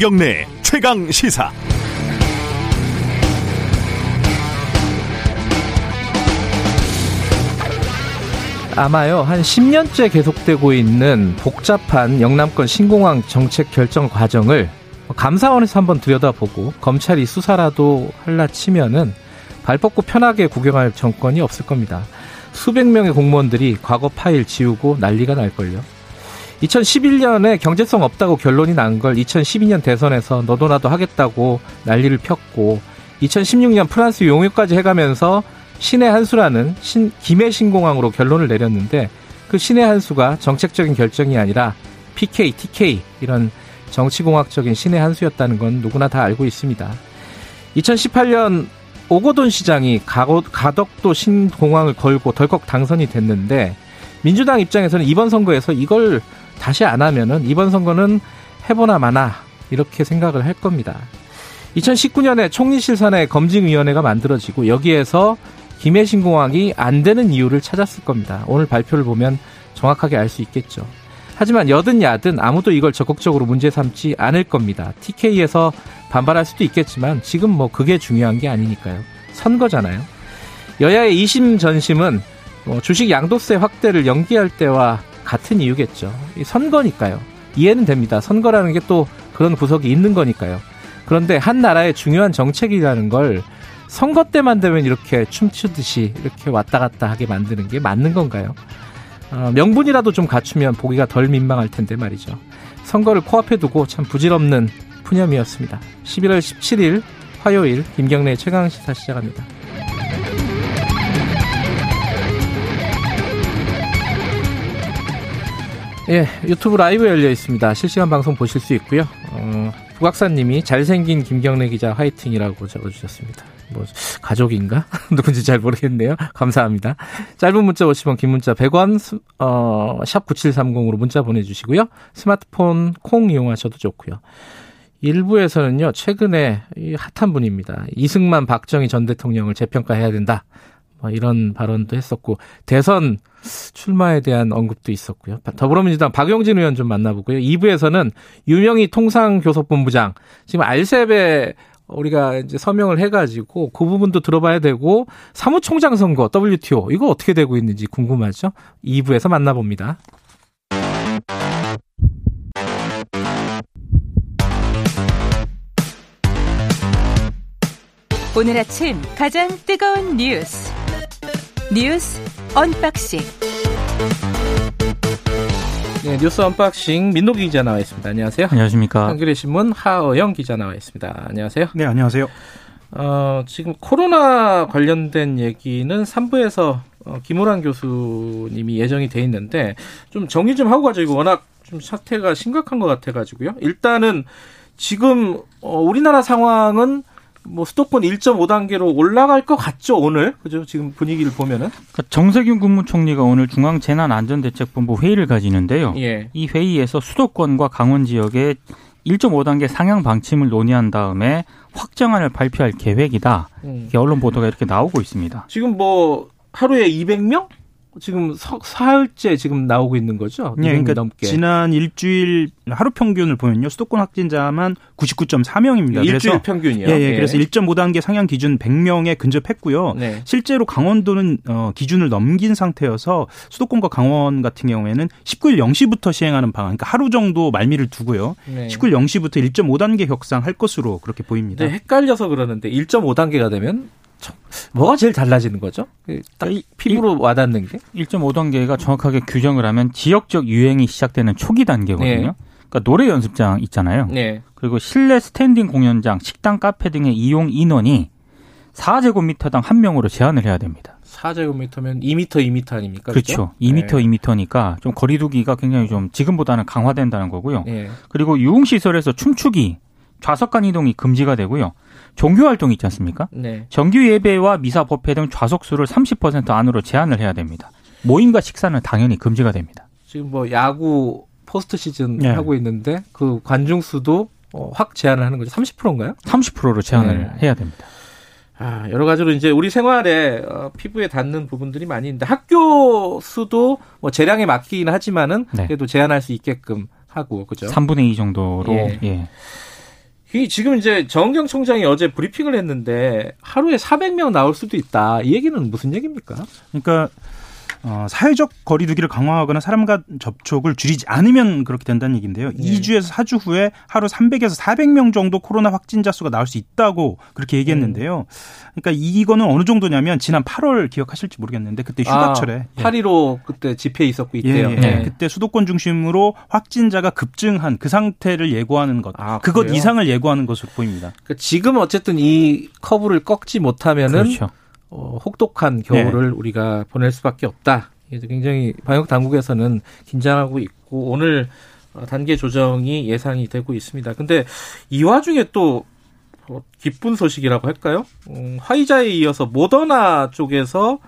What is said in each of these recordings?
김경래 최강 시사. 아마요 한 10년째 계속되고 있는 복잡한 영남권 신공항 정책 결정 과정을 감사원에서 한번 들여다보고 검찰이 수사라도 할라 치면은 발 뻗고 편하게 구경할 정권이 없을 겁니다. 수백 명의 공무원들이 과거 파일 지우고 난리가 날걸요. 2011년에 경제성 없다고 결론이 난 걸 2012년 대선에서 너도 나도 하겠다고 난리를 폈고 2016년 프랑스 용유까지 해가면서 신의 한수라는 신, 김해 신공항으로 결론을 내렸는데 그 신의 한수가 정책적인 결정이 아니라 PK, TK 이런 정치공학적인 신의 한수였다는 건 누구나 다 알고 있습니다. 2018년 오고돈 시장이 가덕도 신공항을 걸고 덜컥 당선이 됐는데 민주당 입장에서는 이번 선거에서 이걸 다시 안 하면은 이번 선거는 해보나 마나 이렇게 생각을 할 겁니다. 2019년에 총리실 산하의 검증위원회가 만들어지고 여기에서 김해신 공항이 안 되는 이유를 찾았을 겁니다. 오늘 발표를 보면 정확하게 알 수 있겠죠. 하지만 여든 야든 아무도 이걸 적극적으로 문제 삼지 않을 겁니다. TK에서 반발할 수도 있겠지만 지금 뭐 그게 중요한 게 아니니까요. 선거잖아요. 여야의 이심 전심은 뭐 주식 양도세 확대를 연기할 때와 같은 이유겠죠. 선거니까요. 이해는 됩니다. 선거라는 게 또 그런 구석이 있는 거니까요. 그런데 한 나라의 중요한 정책이라는 걸 선거 때만 되면 이렇게 춤추듯이 이렇게 왔다 갔다 하게 만드는 게 맞는 건가요? 어, 명분이라도 좀 갖추면 보기가 덜 민망할 텐데 말이죠. 선거를 코앞에 두고 참 부질없는 푸념이었습니다. 11월 17일 화요일 김경래 최강 시사 시작합니다. 예, 유튜브 라이브 열려 있습니다. 실시간 방송 보실 수 있고요. 어, 부각사님이 잘생긴 김경래 기자 화이팅이라고 적어주셨습니다. 뭐 가족인가 누군지 잘 모르겠네요. 감사합니다. 짧은 문자 50원, 긴 문자 100원, 어, 샵 9730으로 문자 보내주시고요. 스마트폰 콩 이용하셔도 좋고요. 일부에서는요 최근에 핫한 분입니다. 이승만, 박정희 전 대통령을 재평가해야 된다. 뭐 이런 발언도 했었고 대선 출마에 대한 언급도 있었고요. 더불어민주당 박용진 의원 좀 만나보고요. 2부에서는 유명희 통상교섭본부장 지금 알셉에 우리가 이제 서명을 해가지고 그 부분도 들어봐야 되고 사무총장 선거 WTO 이거 어떻게 되고 있는지 궁금하죠? 2부에서 만나봅니다. 오늘 아침 가장 뜨거운 뉴스 뉴스 unboxing. 네, 뉴스 unboxing 민동기 기자 나와 있습니다. 안녕하세요. 안녕하십니까. 한겨레 신문 하어영 기자 나와 있습니다. 안녕하세요. 네, 안녕하세요. 어, 지금 코로나 관련된 얘기는 3부에서 어, 김호란 교수님이 예정이 돼 있는데 좀 정리 좀 하고 가죠. 이거 워낙 좀 사태가 심각한 것 같아가지고요. 일단은 지금 어, 우리나라 상황은 뭐 수도권 1.5단계로 올라갈 것 같죠 오늘 그죠 지금 분위기를 보면은 그러니까 정세균 국무총리가 오늘 중앙 재난안전대책본부 회의를 가지는데요. 예. 이 회의에서 수도권과 강원 지역에 1.5단계 상향 방침을 논의한 다음에 확정안을 발표할 계획이다. 음. 언론 보도가 이렇게 나오고 있습니다. 지금 뭐 하루에 200명 지금 사흘째 지금 나오고 있는 거죠? 네, 그러니까 넘게. 지난 일주일 하루 평균을 보면요. 수도권 확진자만 99.4명입니다. 일주일 그래서 평균이요. 예, 예, 예. 그래서 1.5단계 상향 기준 100명에 근접했고요. 네. 실제로 강원도는 어, 기준을 넘긴 상태여서 수도권과 강원 같은 경우에는 19일 0시부터 시행하는 방안, 그러니까 하루 정도 말미를 두고요. 네. 19일 0시부터 1.5단계 격상할 것으로 그렇게 보입니다. 네, 헷갈려서 그러는데 1.5단계가 되면 뭐가 제일 달라지는 거죠? 그 딱 피부로 와닿는 게? 1.5단계가 정확하게 규정을 하면 지역적 유행이 시작되는 초기 단계거든요. 네. 그러니까 노래 연습장 있잖아요. 네. 그리고 실내 스탠딩 공연장, 식당, 카페 등의 이용 인원이 4제곱미터당 한 명으로 제한을 해야 됩니다. 4제곱미터면 2m, 2m 아닙니까? 그렇죠. 그렇죠? 2m, 네. 2m니까 좀 거리두기가 굉장히 좀 지금보다는 강화된다는 거고요. 네. 그리고 유흥시설에서 춤추기, 좌석간 이동이 금지가 되고요. 종교 활동 있지 않습니까? 네. 정규 예배와 미사 법회 등 좌석수를 30% 안으로 제한을 해야 됩니다. 모임과 식사는 당연히 금지가 됩니다. 지금 뭐 야구 포스트 시즌 네. 하고 있는데 그 관중 수도 어, 확 제한을 하는 거죠. 30%인가요? 30%로 제한을 네. 해야 됩니다. 아, 여러 가지로 이제 우리 생활에 어, 피부에 닿는 부분들이 많이 있는데 학교 수도 뭐 재량에 맡기긴 하지만은 네. 그래도 제한할 수 있게끔 하고 그죠? 3분의 2 정도로 예. 예. 이 지금 이제 정경 총장이 어제 브리핑을 했는데 하루에 400명 나올 수도 있다. 이 얘기는 무슨 얘기입니까? 그러니까 어, 사회적 거리두기를 강화하거나 사람과 접촉을 줄이지 않으면 그렇게 된다는 얘기인데요. 네. 2주에서 4주 후에 하루 300에서 400명 정도 코로나 확진자 수가 나올 수 있다고 그렇게 얘기했는데요. 그러니까 이거는 어느 정도냐면 지난 8월 기억하실지 모르겠는데 그때 휴가철에 아, 8.15 그때 집회 있었고 있대요. 예, 예. 네. 그때 수도권 중심으로 확진자가 급증한 그 상태를 예고하는 것. 아, 그것 그래요? 이상을 예고하는 것으로 보입니다. 그러니까 지금 어쨌든 이 커브를 꺾지 못하면은 그렇죠. 어, 혹독한 겨울을 네. 우리가 보낼 수밖에 없다. 굉장히 방역 당국에서는 긴장하고 있고 오늘 어, 단계 조정이 예상이 되고 있습니다. 근데 이 와중에 또 어, 기쁜 소식이라고 할까요? 음, 화이자에 이어서 모더나 쪽에서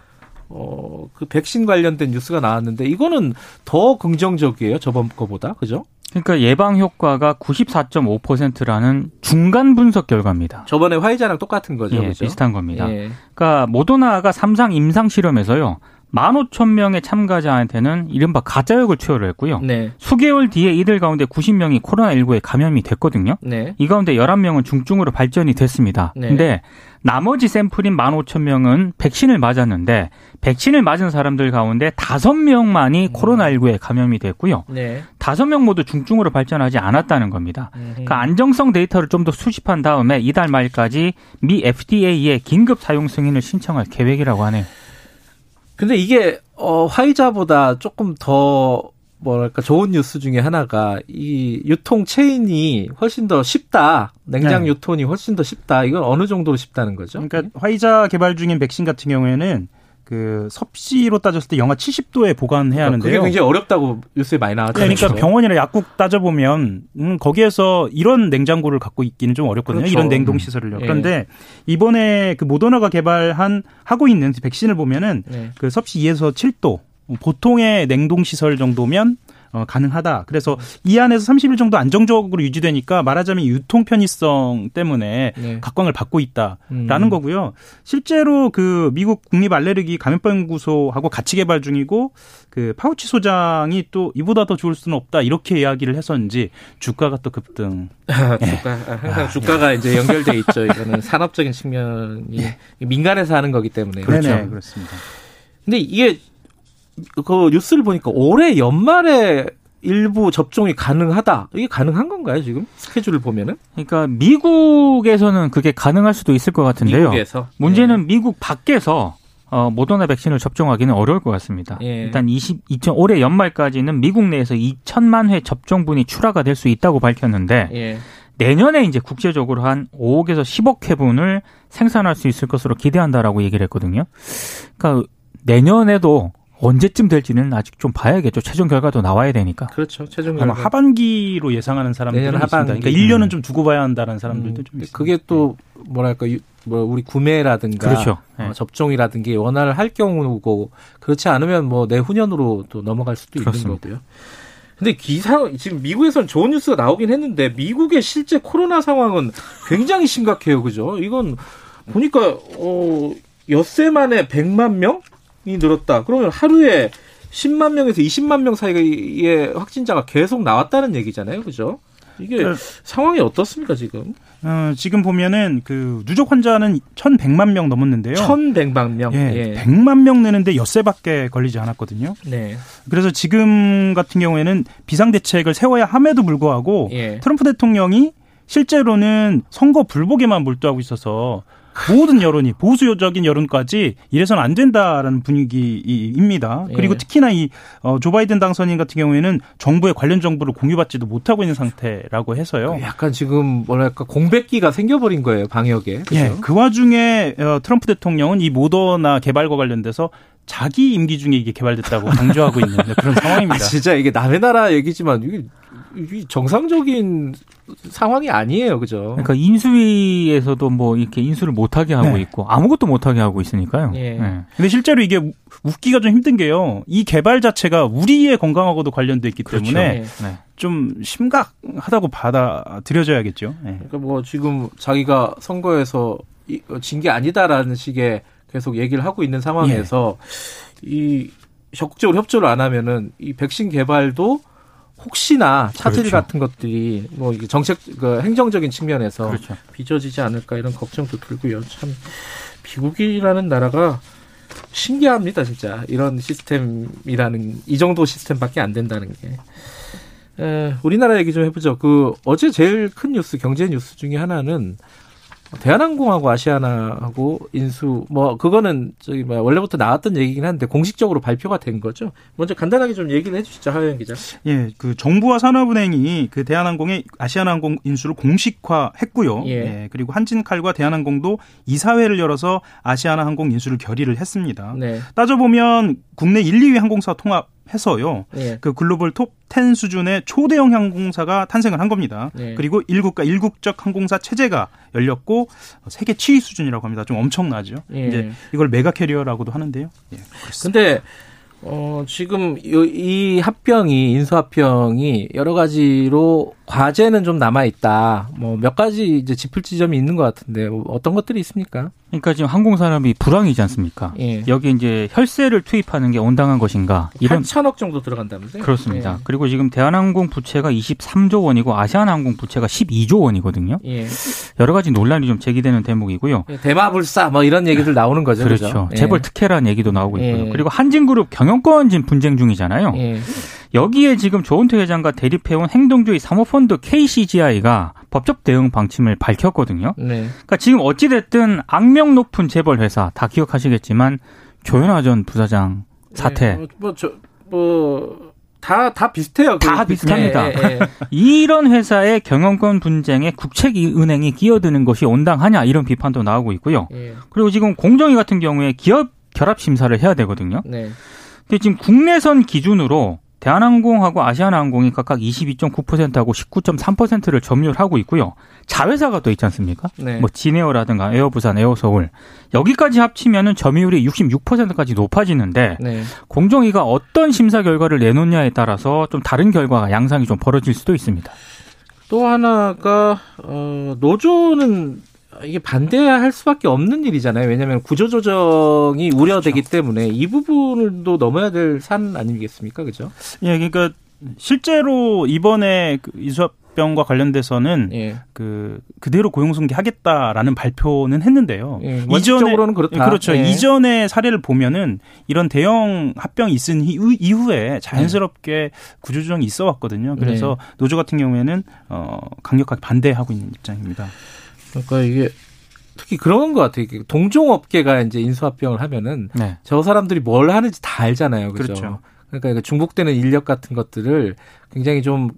어, 그 백신 관련된 뉴스가 나왔는데 이거는 더 긍정적이에요. 저번 거보다. 그죠? 그러니까 예방 효과가 94.5%라는 중간 분석 결과입니다. 저번에 화이자랑 똑같은 거죠. 예, 그렇죠? 비슷한 겁니다. 예. 그러니까 모더나가 삼상 임상 실험에서요. 15,000명의 참가자한테는 이른바 가짜역을 투여를 했고요. 네. 수개월 뒤에 이들 가운데 90명이 코로나19에 감염이 됐거든요. 네. 이 가운데 11명은 중증으로 발전이 됐습니다. 네. 근데 나머지 샘플인 15,000명은 백신을 맞았는데 백신을 맞은 사람들 가운데 5명만이 음. 코로나19에 감염이 됐고요. 네. 5명 모두 중증으로 발전하지 않았다는 겁니다. 음. 그 안정성 데이터를 좀 더 수집한 다음에 이달 말까지 미 FDA에 긴급 사용 승인을 신청할 계획이라고 하네요. 근데 이게 어 화이자보다 조금 더 뭐랄까 좋은 뉴스 중에 하나가 이 유통 체인이 훨씬 더 쉽다. 냉장 네. 유통이 훨씬 더 쉽다. 이건 어느 정도로 쉽다는 거죠? 그러니까 화이자 개발 중인 백신 같은 경우에는 그 섭씨로 따졌을 때 영하 70도에 보관해야 그러니까 하는데요. 그게 굉장히 어렵다고 뉴스에 많이 나왔잖아요. 네, 그러니까 병원이나 약국 따져보면 음, 거기에서 이런 냉장고를 갖고 있기는 좀 어렵거든요. 그렇죠. 이런 냉동 시설을요. 음. 그런데 이번에 그 모더나가 개발한 하고 있는 백신을 보면은 네. 그 섭씨 2에서 7도 보통의 냉동 시설 정도면 어, 가능하다. 그래서 이 안에서 30일 정도 안정적으로 유지되니까 말하자면 유통 편의성 때문에 네. 각광을 받고 있다라는 음. 거고요. 실제로 그 미국 국립 알레르기 감염병 연구소하고 같이 개발 중이고 그 파우치 소장이 또 이보다 더 좋을 수는 없다 이렇게 이야기를 해서인지 주가가 또 급등. 주가 네. 항상 아, 주가가 예. 이제 연결돼 있죠. 이거는 산업적인 측면이 예. 민간에서 하는 거기 때문에 그렇죠. 네네, 그렇습니다. 근데 이게 그 뉴스를 보니까 올해 연말에 일부 접종이 가능하다. 이게 가능한 건가요, 지금? 스케줄을 보면은? 그러니까 미국에서는 그게 가능할 수도 있을 것 같은데요. 미국에서. 문제는 네. 미국 밖에서 어, 모더나 백신을 접종하기는 어려울 것 같습니다. 예. 일단 20, 2000, 올해 연말까지는 미국 내에서 2천만 회 접종분이 출하가 될 수 있다고 밝혔는데 예. 내년에 이제 국제적으로 한 5억에서 10억 회분을 생산할 수 있을 것으로 기대한다라고 얘기를 했거든요. 그러니까 내년에도 언제쯤 될지는 아직 좀 봐야겠죠. 최종 결과도 나와야 되니까. 그렇죠. 최종 결과. 아마 하반기로 예상하는 사람들이 있습니다. 그러니까 1년은 좀 두고 봐야 한다는 사람들도 음, 좀 있습니다. 그게 또 뭐랄까 뭐 우리 구매라든가 그렇죠. 네. 어, 접종이라든가 원활을 할 경우고 그렇지 않으면 뭐 내후년으로 또 넘어갈 수도 그렇습니다. 있는 거고요. 근데 기사 지금 미국에서는 좋은 뉴스가 나오긴 했는데 미국의 실제 코로나 상황은 굉장히 심각해요. 그죠? 이건 보니까 어 엿새 만에 100만 명? 이 늘었다. 그러면 하루에 10만 명에서 20만 명 사이의 확진자가 계속 나왔다는 얘기잖아요. 그죠? 이게 네. 상황이 어떻습니까, 지금? 어, 지금 보면은 그 누적 환자는 1,100만 명 넘었는데요. 1,100만 명. 예, 예. 100만 명 내는데 엿새밖에 걸리지 않았거든요. 네. 그래서 지금 같은 경우에는 비상 대책을 세워야 함에도 불구하고 예. 트럼프 대통령이 실제로는 선거 불복에만 몰두하고 있어서 모든 여론이 보수적인 여론까지 이래서는 안 된다라는 분위기입니다. 예. 그리고 특히나 이조 어, 바이든 당선인 같은 경우에는 정부의 관련 정보를 공유받지도 못하고 있는 상태라고 해서요. 약간 지금 뭐랄까 공백기가 생겨버린 거예요 방역에. 그렇죠? 예. 그 와중에 어, 트럼프 대통령은 이 모더나 개발과 관련돼서 자기 임기 중에 이게 개발됐다고 강조하고 있는 그런 상황입니다. 아, 진짜 이게 남의 나라 얘기지만 이게 정상적인 상황이 아니에요, 그죠? 그러니까 인수위에서도 뭐 이렇게 인수를 못하게 하고 네. 있고 아무것도 못하게 하고 있으니까요. 예. 네. 근데 실제로 이게 웃기가 좀 힘든 게요. 이 개발 자체가 우리의 건강하고도 관련돼 있기 그렇죠. 때문에 네. 네. 좀 심각하다고 받아들여져야겠죠. 네. 그러니까 뭐 지금 자기가 선거에서 진 게 아니다라는 식의 계속 얘기를 하고 있는 상황에서 예. 이 적극적으로 협조를 안 하면은 이 백신 개발도 혹시나 차질 그렇죠. 같은 것들이 뭐 정책 그 행정적인 측면에서 그렇죠. 빚어지지 않을까 이런 걱정도 들고요. 참 미국이라는 나라가 신기합니다, 진짜. 이런 시스템이라는 이 정도 시스템밖에 안 된다는 게. 에, 우리나라 얘기 좀 해보죠. 그 어제 제일 큰 뉴스 경제 뉴스 중에 하나는 대한항공하고 아시아나하고 인수 뭐 그거는 저기 뭐 원래부터 나왔던 얘기긴 한데 공식적으로 발표가 된 거죠. 먼저 간단하게 좀 얘기를 해주시죠, 하영 기자. 예, 그 정부와 산업은행이 그 대한항공의 아시아나항공 인수를 공식화했고요. 예. 예. 그리고 한진칼과 대한항공도 이사회를 열어서 아시아나항공 인수를 결의를 했습니다. 네. 따져 보면 국내 1, 2위 항공사 통합 해서요. 예. 그 글로벌 톱 10 수준의 초대형 항공사가 탄생을 한 겁니다. 예. 그리고 1국가 1국적 항공사 체제가 열렸고 세계 7위 수준이라고 합니다. 좀 엄청나죠. 예. 이제 이걸 mega carrier라고도 하는데요. 예. 그런데 어, 지금 이 합병이, 인수 합병이 여러 가지로 과제는 좀 남아 있다. 뭐 몇 가지 이제 짚을 지점이 있는 것 같은데 어떤 것들이 있습니까? 그러니까 지금 항공 산업이 불황이지 않습니까? 예. 여기 이제 혈세를 투입하는 게 온당한 것인가? 이런 8천억 정도 들어간다면서요? 그렇습니다. 예. 그리고 지금 대한항공 부채가 23조 원이고 아시아나항공 부채가 12조 원이거든요. 예. 여러 가지 논란이 좀 제기되는 대목이고요. 예, 대마불사 뭐 이런 얘기들 나오는 거죠. 그렇죠. 그렇죠? 재벌 특혜라는 얘기도 나오고 있고요. 예. 그리고 한진그룹 경영권 진 분쟁 중이잖아요. 예. 여기에 지금 조은태 회장과 대립해온 행동주의 사모펀드 KCGI가 법적 대응 방침을 밝혔거든요. 네. 그러니까 지금 어찌됐든 악명 높은 재벌 회사 다 기억하시겠지만 조현아 전 부사장 사태. 네, 뭐, 저, 뭐, 다, 다 비슷해요. 다 비슷합니다. 네, 네. 이런 회사의 경영권 분쟁에 국책은행이 끼어드는 것이 온당하냐 이런 비판도 나오고 있고요. 네. 그리고 지금 공정위 같은 경우에 기업 결합 심사를 해야 되거든요. 네. 근데 지금 국내선 기준으로 대한항공하고 아시아나항공이 각각 22.9%하고 19.3%를 점유하고 있고요. 자회사가 또 있지 않습니까? 네. 뭐 진에어라든가 에어부산, 에어서울 여기까지 합치면은 점유율이 66%까지 높아지는데 네. 공정위가 어떤 심사 결과를 내놓냐에 따라서 좀 다른 결과가 양상이 좀 벌어질 수도 있습니다. 또 하나가 어 노조는 이게 반대할 수밖에 없는 일이잖아요. 왜냐하면 구조조정이 우려되기 그렇죠. 때문에 이 부분도 넘어야 될 산 아니겠습니까, 그죠? 예, 그러니까 실제로 이번에 그 이수합병과 관련돼서는 예. 그 그대로 고용승계 하겠다라는 발표는 했는데요. 예, 이전에는 그렇다. 예, 그렇죠. 예. 이전의 사례를 보면은 이런 대형 합병이 있은 이후에 자연스럽게 구조조정이 있어 왔거든요. 그래서 네. 노조 같은 경우에는 어 강력하게 반대하고 있는 입장입니다. 그러니까 이게 특히 그런 것 같아요. 동종업계가 이제 인수합병을 하면은 네. 저 사람들이 뭘 하는지 다 알잖아요. 그죠? 그렇죠. 그러니까 중복되는 인력 같은 것들을 굉장히 좀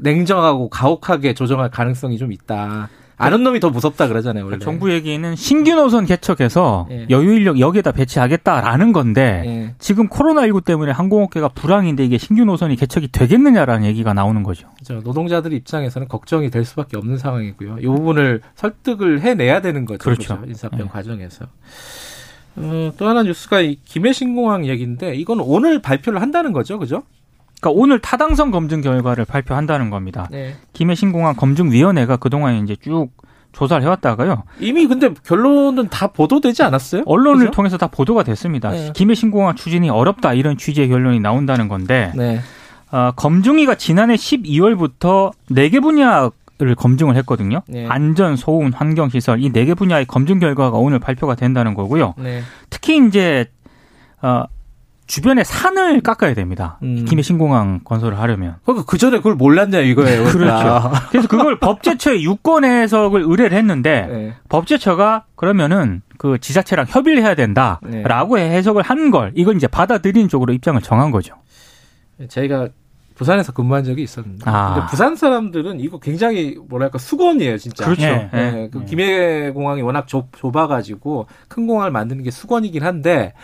냉정하고 가혹하게 조정할 가능성이 좀 있다. 아는 놈이 더 무섭다 그러잖아요. 원래. 정부 얘기는 신규 노선 개척해서 예. 여유 인력 여기에다 배치하겠다라는 건데 예. 지금 코로나19 때문에 항공업계가 불황인데 이게 신규 노선이 개척이 되겠느냐라는 얘기가 나오는 거죠. 그렇죠. 노동자들 입장에서는 걱정이 될 수밖에 없는 상황이고요. 이 부분을 설득을 해내야 되는 거죠. 그렇죠. 그렇죠? 인사병 예. 과정에서. 어, 또 하나 뉴스가 김해 신공항 얘기인데 이건 오늘 발표를 한다는 거죠, 그죠? 그러니까 오늘 타당성 검증 결과를 발표한다는 겁니다. 네. 김해 신공항 검증위원회가 그동안 이제 쭉 조사를 해왔다가요. 이미 근데 결론은 다 보도되지 않았어요? 언론을 그죠? 통해서 다 보도가 됐습니다. 네. 김해 신공항 추진이 어렵다 이런 취지의 결론이 나온다는 건데 네. 어, 검증위가 지난해 12월부터 4개 분야 를 검증을 했거든요. 네. 안전, 소음, 환경, 시설 이 네 개 분야의 검증 결과가 오늘 발표가 된다는 거고요. 네. 특히 이제 어, 주변에 산을 깎아야 됩니다. 음. 김해 신공항 건설을 하려면. 그러니까 그 전에 그걸 몰랐냐 이거예요. 그렇죠. 그래서 그걸 법제처에 유권 해석을 의뢰를 했는데 네. 법제처가 그러면은 그 지자체랑 협의를 해야 된다라고 네. 해석을 한 걸 이걸 이제 받아들인 쪽으로 입장을 정한 거죠. 저희가 부산에서 근무한 적이 있었는데 아. 근데 부산 사람들은 이거 굉장히 뭐랄까 수건이에요 진짜. 그렇죠. 네. 네. 그 김해 공항이 워낙 좁, 좁아가지고 큰 공항을 만드는 게 수건이긴 한데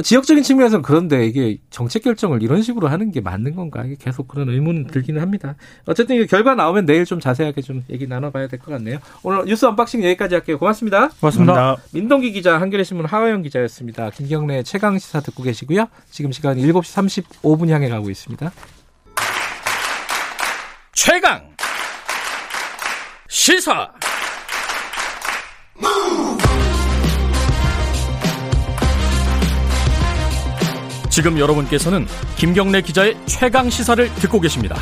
지역적인 측면에서는 그런데 이게 정책 결정을 이런 식으로 하는 게 맞는 건가? 이게 계속 그런 의문은 들기는 합니다. 어쨌든 이 결과 나오면 내일 좀 자세하게 좀 얘기 나눠봐야 될 것 같네요. 오늘 뉴스 unboxing 여기까지 할게요. 고맙습니다. 고맙습니다. 고맙습니다. 민동기 기자, 한겨레신문 하어영 기자였습니다. 김경래 최강 시사 듣고 계시고요. 지금 시간 7시 35분 향해 가고 있습니다. 최강 시사. 지금 여러분께서는 김경래 기자의 최강 시사를 듣고 계십니다.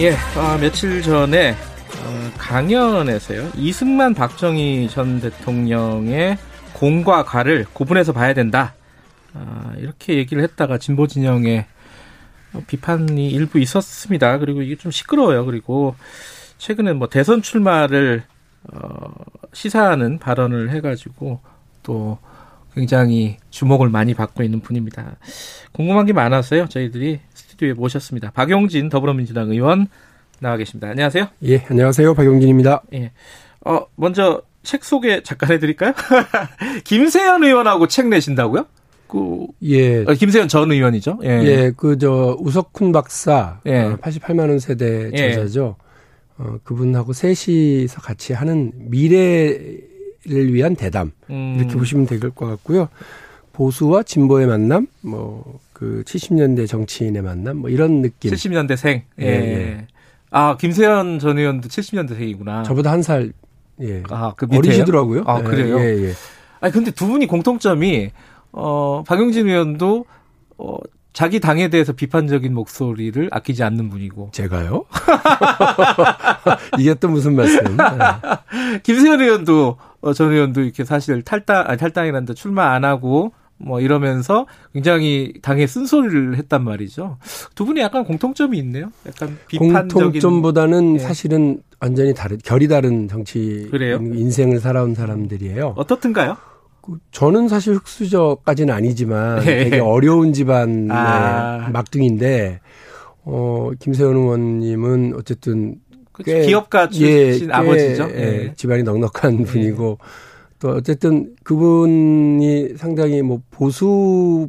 예, 아, 며칠 전에 어, 강연에서요 이승만 박정희 전 대통령의 공과 과를 구분해서 봐야 된다. 아, 이렇게 얘기를 했다가 진보 진영에 비판이 일부 있었습니다. 그리고 이게 좀 시끄러워요. 그리고 최근에 뭐 대선 출마를 어, 시사하는 발언을 해가지고 또 굉장히 주목을 많이 받고 있는 분입니다. 궁금한 게 많아서요. 저희들이 스튜디오에 모셨습니다. 박용진 더불어민주당 의원 나와 계십니다. 안녕하세요. 예, 안녕하세요. 박용진입니다. 예. 어, 먼저 책 소개 잠깐 해드릴까요? 김세현 의원하고 책 내신다고요? 그, 예. 어, 김세현 전 의원이죠. 예. 예, 그, 저, 우석훈 박사. 예. 어, 88만원 세대 예. 저자죠. 예. 어, 그분하고 셋이서 같이 하는 미래 를 위한 대담. 음. 이렇게 보시면 될 것 같고요. 보수와 진보의 만남, 뭐, 그 70년대 정치인의 만남, 뭐 이런 느낌. 70년대생. 예. 예. 아, 김세현 전 의원도 70년대생이구나. 저보다 한 살, 예. 아, 그 어리시더라고요. 아, 그래요? 예, 예. 아니, 근데 두 분이 공통점이 어, 박용진 의원도 어, 자기 당에 대해서 비판적인 목소리를 아끼지 않는 분이고. 제가요? 이게 또 무슨 말씀? 네. 김세현 의원도, 어, 전 의원도 이렇게 사실 탈당, 아니, 탈당이란다 출마 안 하고 뭐 이러면서 굉장히 당에 쓴소리를 했단 말이죠. 두 분이 약간 공통점이 있네요. 약간 비판적인. 공통점보다는 예. 사실은 완전히 다른, 결이 다른 정치. 그래요? 인생을 살아온 사람들이에요. 어떻든가요? 그 저는 사실 흑수저까지는 아니지만 네. 되게 어려운 집안의 아. 막둥인데 어 김세현 의원님은 어쨌든 꽤 기업가 출신 예, 아버지죠. 예, 네. 집안이 넉넉한 네. 분이고 또 어쨌든 그분이 상당히 뭐 보수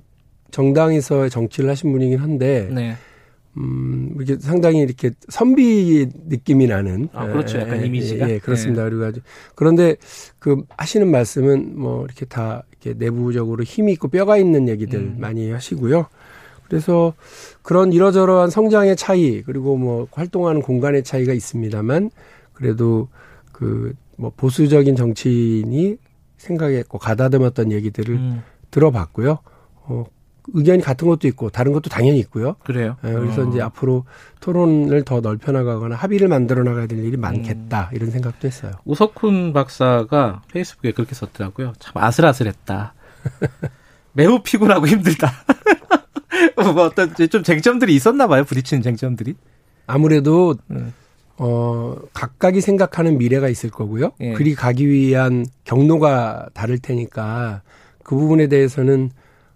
정당에서의 정치를 하신 분이긴 한데 네. 음, 이렇게 상당히 이렇게 선비 느낌이 나는. 아, 그렇죠. 약간 예, 이미지가. 예, 그렇습니다. 예. 그리고 아주. 그런데 그 하시는 말씀은 뭐 이렇게 다 이렇게 내부적으로 힘이 있고 뼈가 있는 얘기들 음. 많이 하시고요. 그래서 그런 이러저러한 성장의 차이 그리고 뭐 활동하는 공간의 차이가 있습니다만 그래도 그 뭐 보수적인 정치인이 생각했고 가다듬었던 얘기들을 음. 들어봤고요. 어, 의견이 같은 것도 있고 다른 것도 당연히 있고요. 그래요. 네, 그래서 어. 이제 앞으로 토론을 더 넓혀 나가거나 합의를 만들어 나가야 될 일이 많겠다 음. 이런 생각도 했어요. 우석훈 박사가 페이스북에 그렇게 썼더라고요. 참 아슬아슬했다. 매우 피곤하고 힘들다. 뭐 어떤 좀 쟁점들이 있었나 봐요. 부딪히는 쟁점들이. 아무래도 음. 어 각각이 생각하는 미래가 있을 거고요. 예. 그리 가기 위한 경로가 다를 테니까 그 부분에 대해서는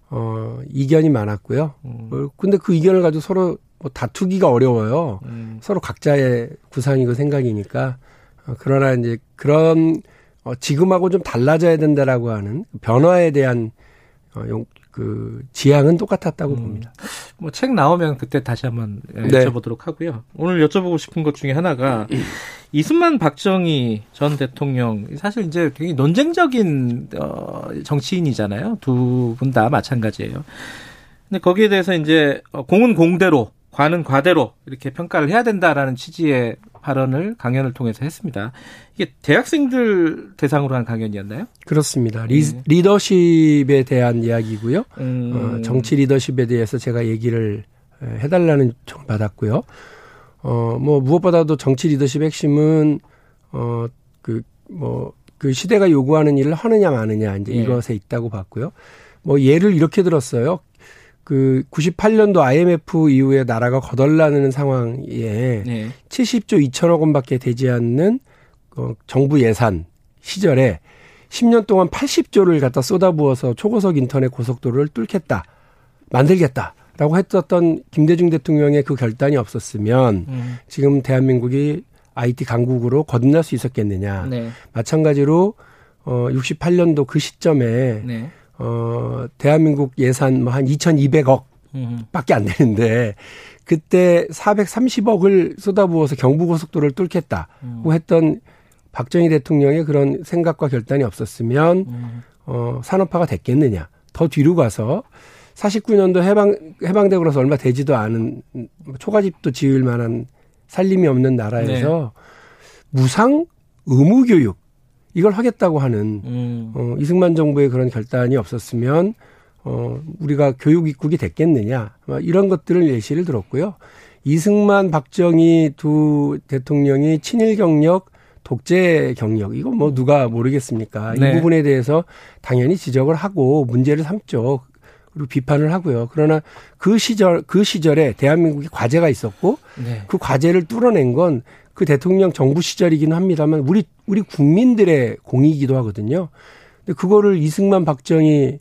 어, 이견이 많았고요. 음. 어, 근데 그 이견을 가지고 서로 뭐 다투기가 어려워요. 음. 서로 각자의 구상이고 생각이니까. 어, 그러나 이제 그런 어, 지금하고 좀 달라져야 된다라고 하는 변화에 대한 어, 용, 그 지향은 똑같았다고 음. 봅니다. 뭐 책 나오면 그때 다시 한번 네. 여쭤보도록 하고요. 오늘 여쭤보고 싶은 것 중에 하나가 이승만 박정희 전 대통령 사실 이제 굉장히 논쟁적인 어 정치인이잖아요. 두 분 다 마찬가지예요. 근데 거기에 대해서 이제 어, 공은 공대로 과는 과대로 이렇게 평가를 해야 된다라는 취지의 발언을 강연을 통해서 했습니다. 이게 대학생들 대상으로 한 강연이었나요? 그렇습니다. 리, 네. 리더십에 대한 이야기고요. 음. 어, 정치 리더십에 대해서 제가 얘기를 해달라는 청 받았고요. 어, 뭐 무엇보다도 정치 리더십의 핵심은 어, 그, 뭐, 그 시대가 요구하는 일을 하느냐 마느냐 이제 네. 이것에 있다고 봤고요. 뭐 예를 이렇게 들었어요. 그 98년도 IMF 이후에 나라가 거덜나는 상황에 네. 70조 2천억 원밖에 되지 않는 어, 정부 예산 시절에 10년 동안 80조를 갖다 쏟아부어서 초고속 인터넷 고속도로를 뚫겠다. 만들겠다. 라고 했었던 김대중 대통령의 그 결단이 없었으면 음. 지금 대한민국이 IT 강국으로 거듭날 수 있었겠느냐. 네. 마찬가지로 어 68년도 그 시점에 네. 어, 대한민국 예산 뭐 한 2,200억 밖에 안 되는데 그때 430억을 쏟아부어서 경부고속도로를 뚫겠다고 음. 했던 박정희 대통령의 그런 생각과 결단이 없었으면 음. 어, 산업화가 됐겠느냐. 더 뒤로 가서 49년도 해방 해방되고 나서 얼마 되지도 않은 초가집도 지을 만한 살림이 없는 나라에서 네. 무상 의무 교육 이걸 하겠다고 하는 음. 어, 이승만 정부의 그런 결단이 없었으면 어, 우리가 교육 입국이 됐겠느냐 이런 것들을 예시를 들었고요. 이승만, 박정희 두 대통령이 친일 경력, 독재 경력 이거 뭐 누가 모르겠습니까? 네. 이 부분에 대해서 당연히 지적을 하고 문제를 삼죠. 그리고 비판을 하고요. 그러나 그 시절 그 시절에 대한민국이 과제가 있었고 네. 그 과제를 뚫어낸 건 그 대통령 정부 시절이긴 합니다만 우리 우리 국민들의 공이기도 하거든요. 근데 그거를 이승만 박정희가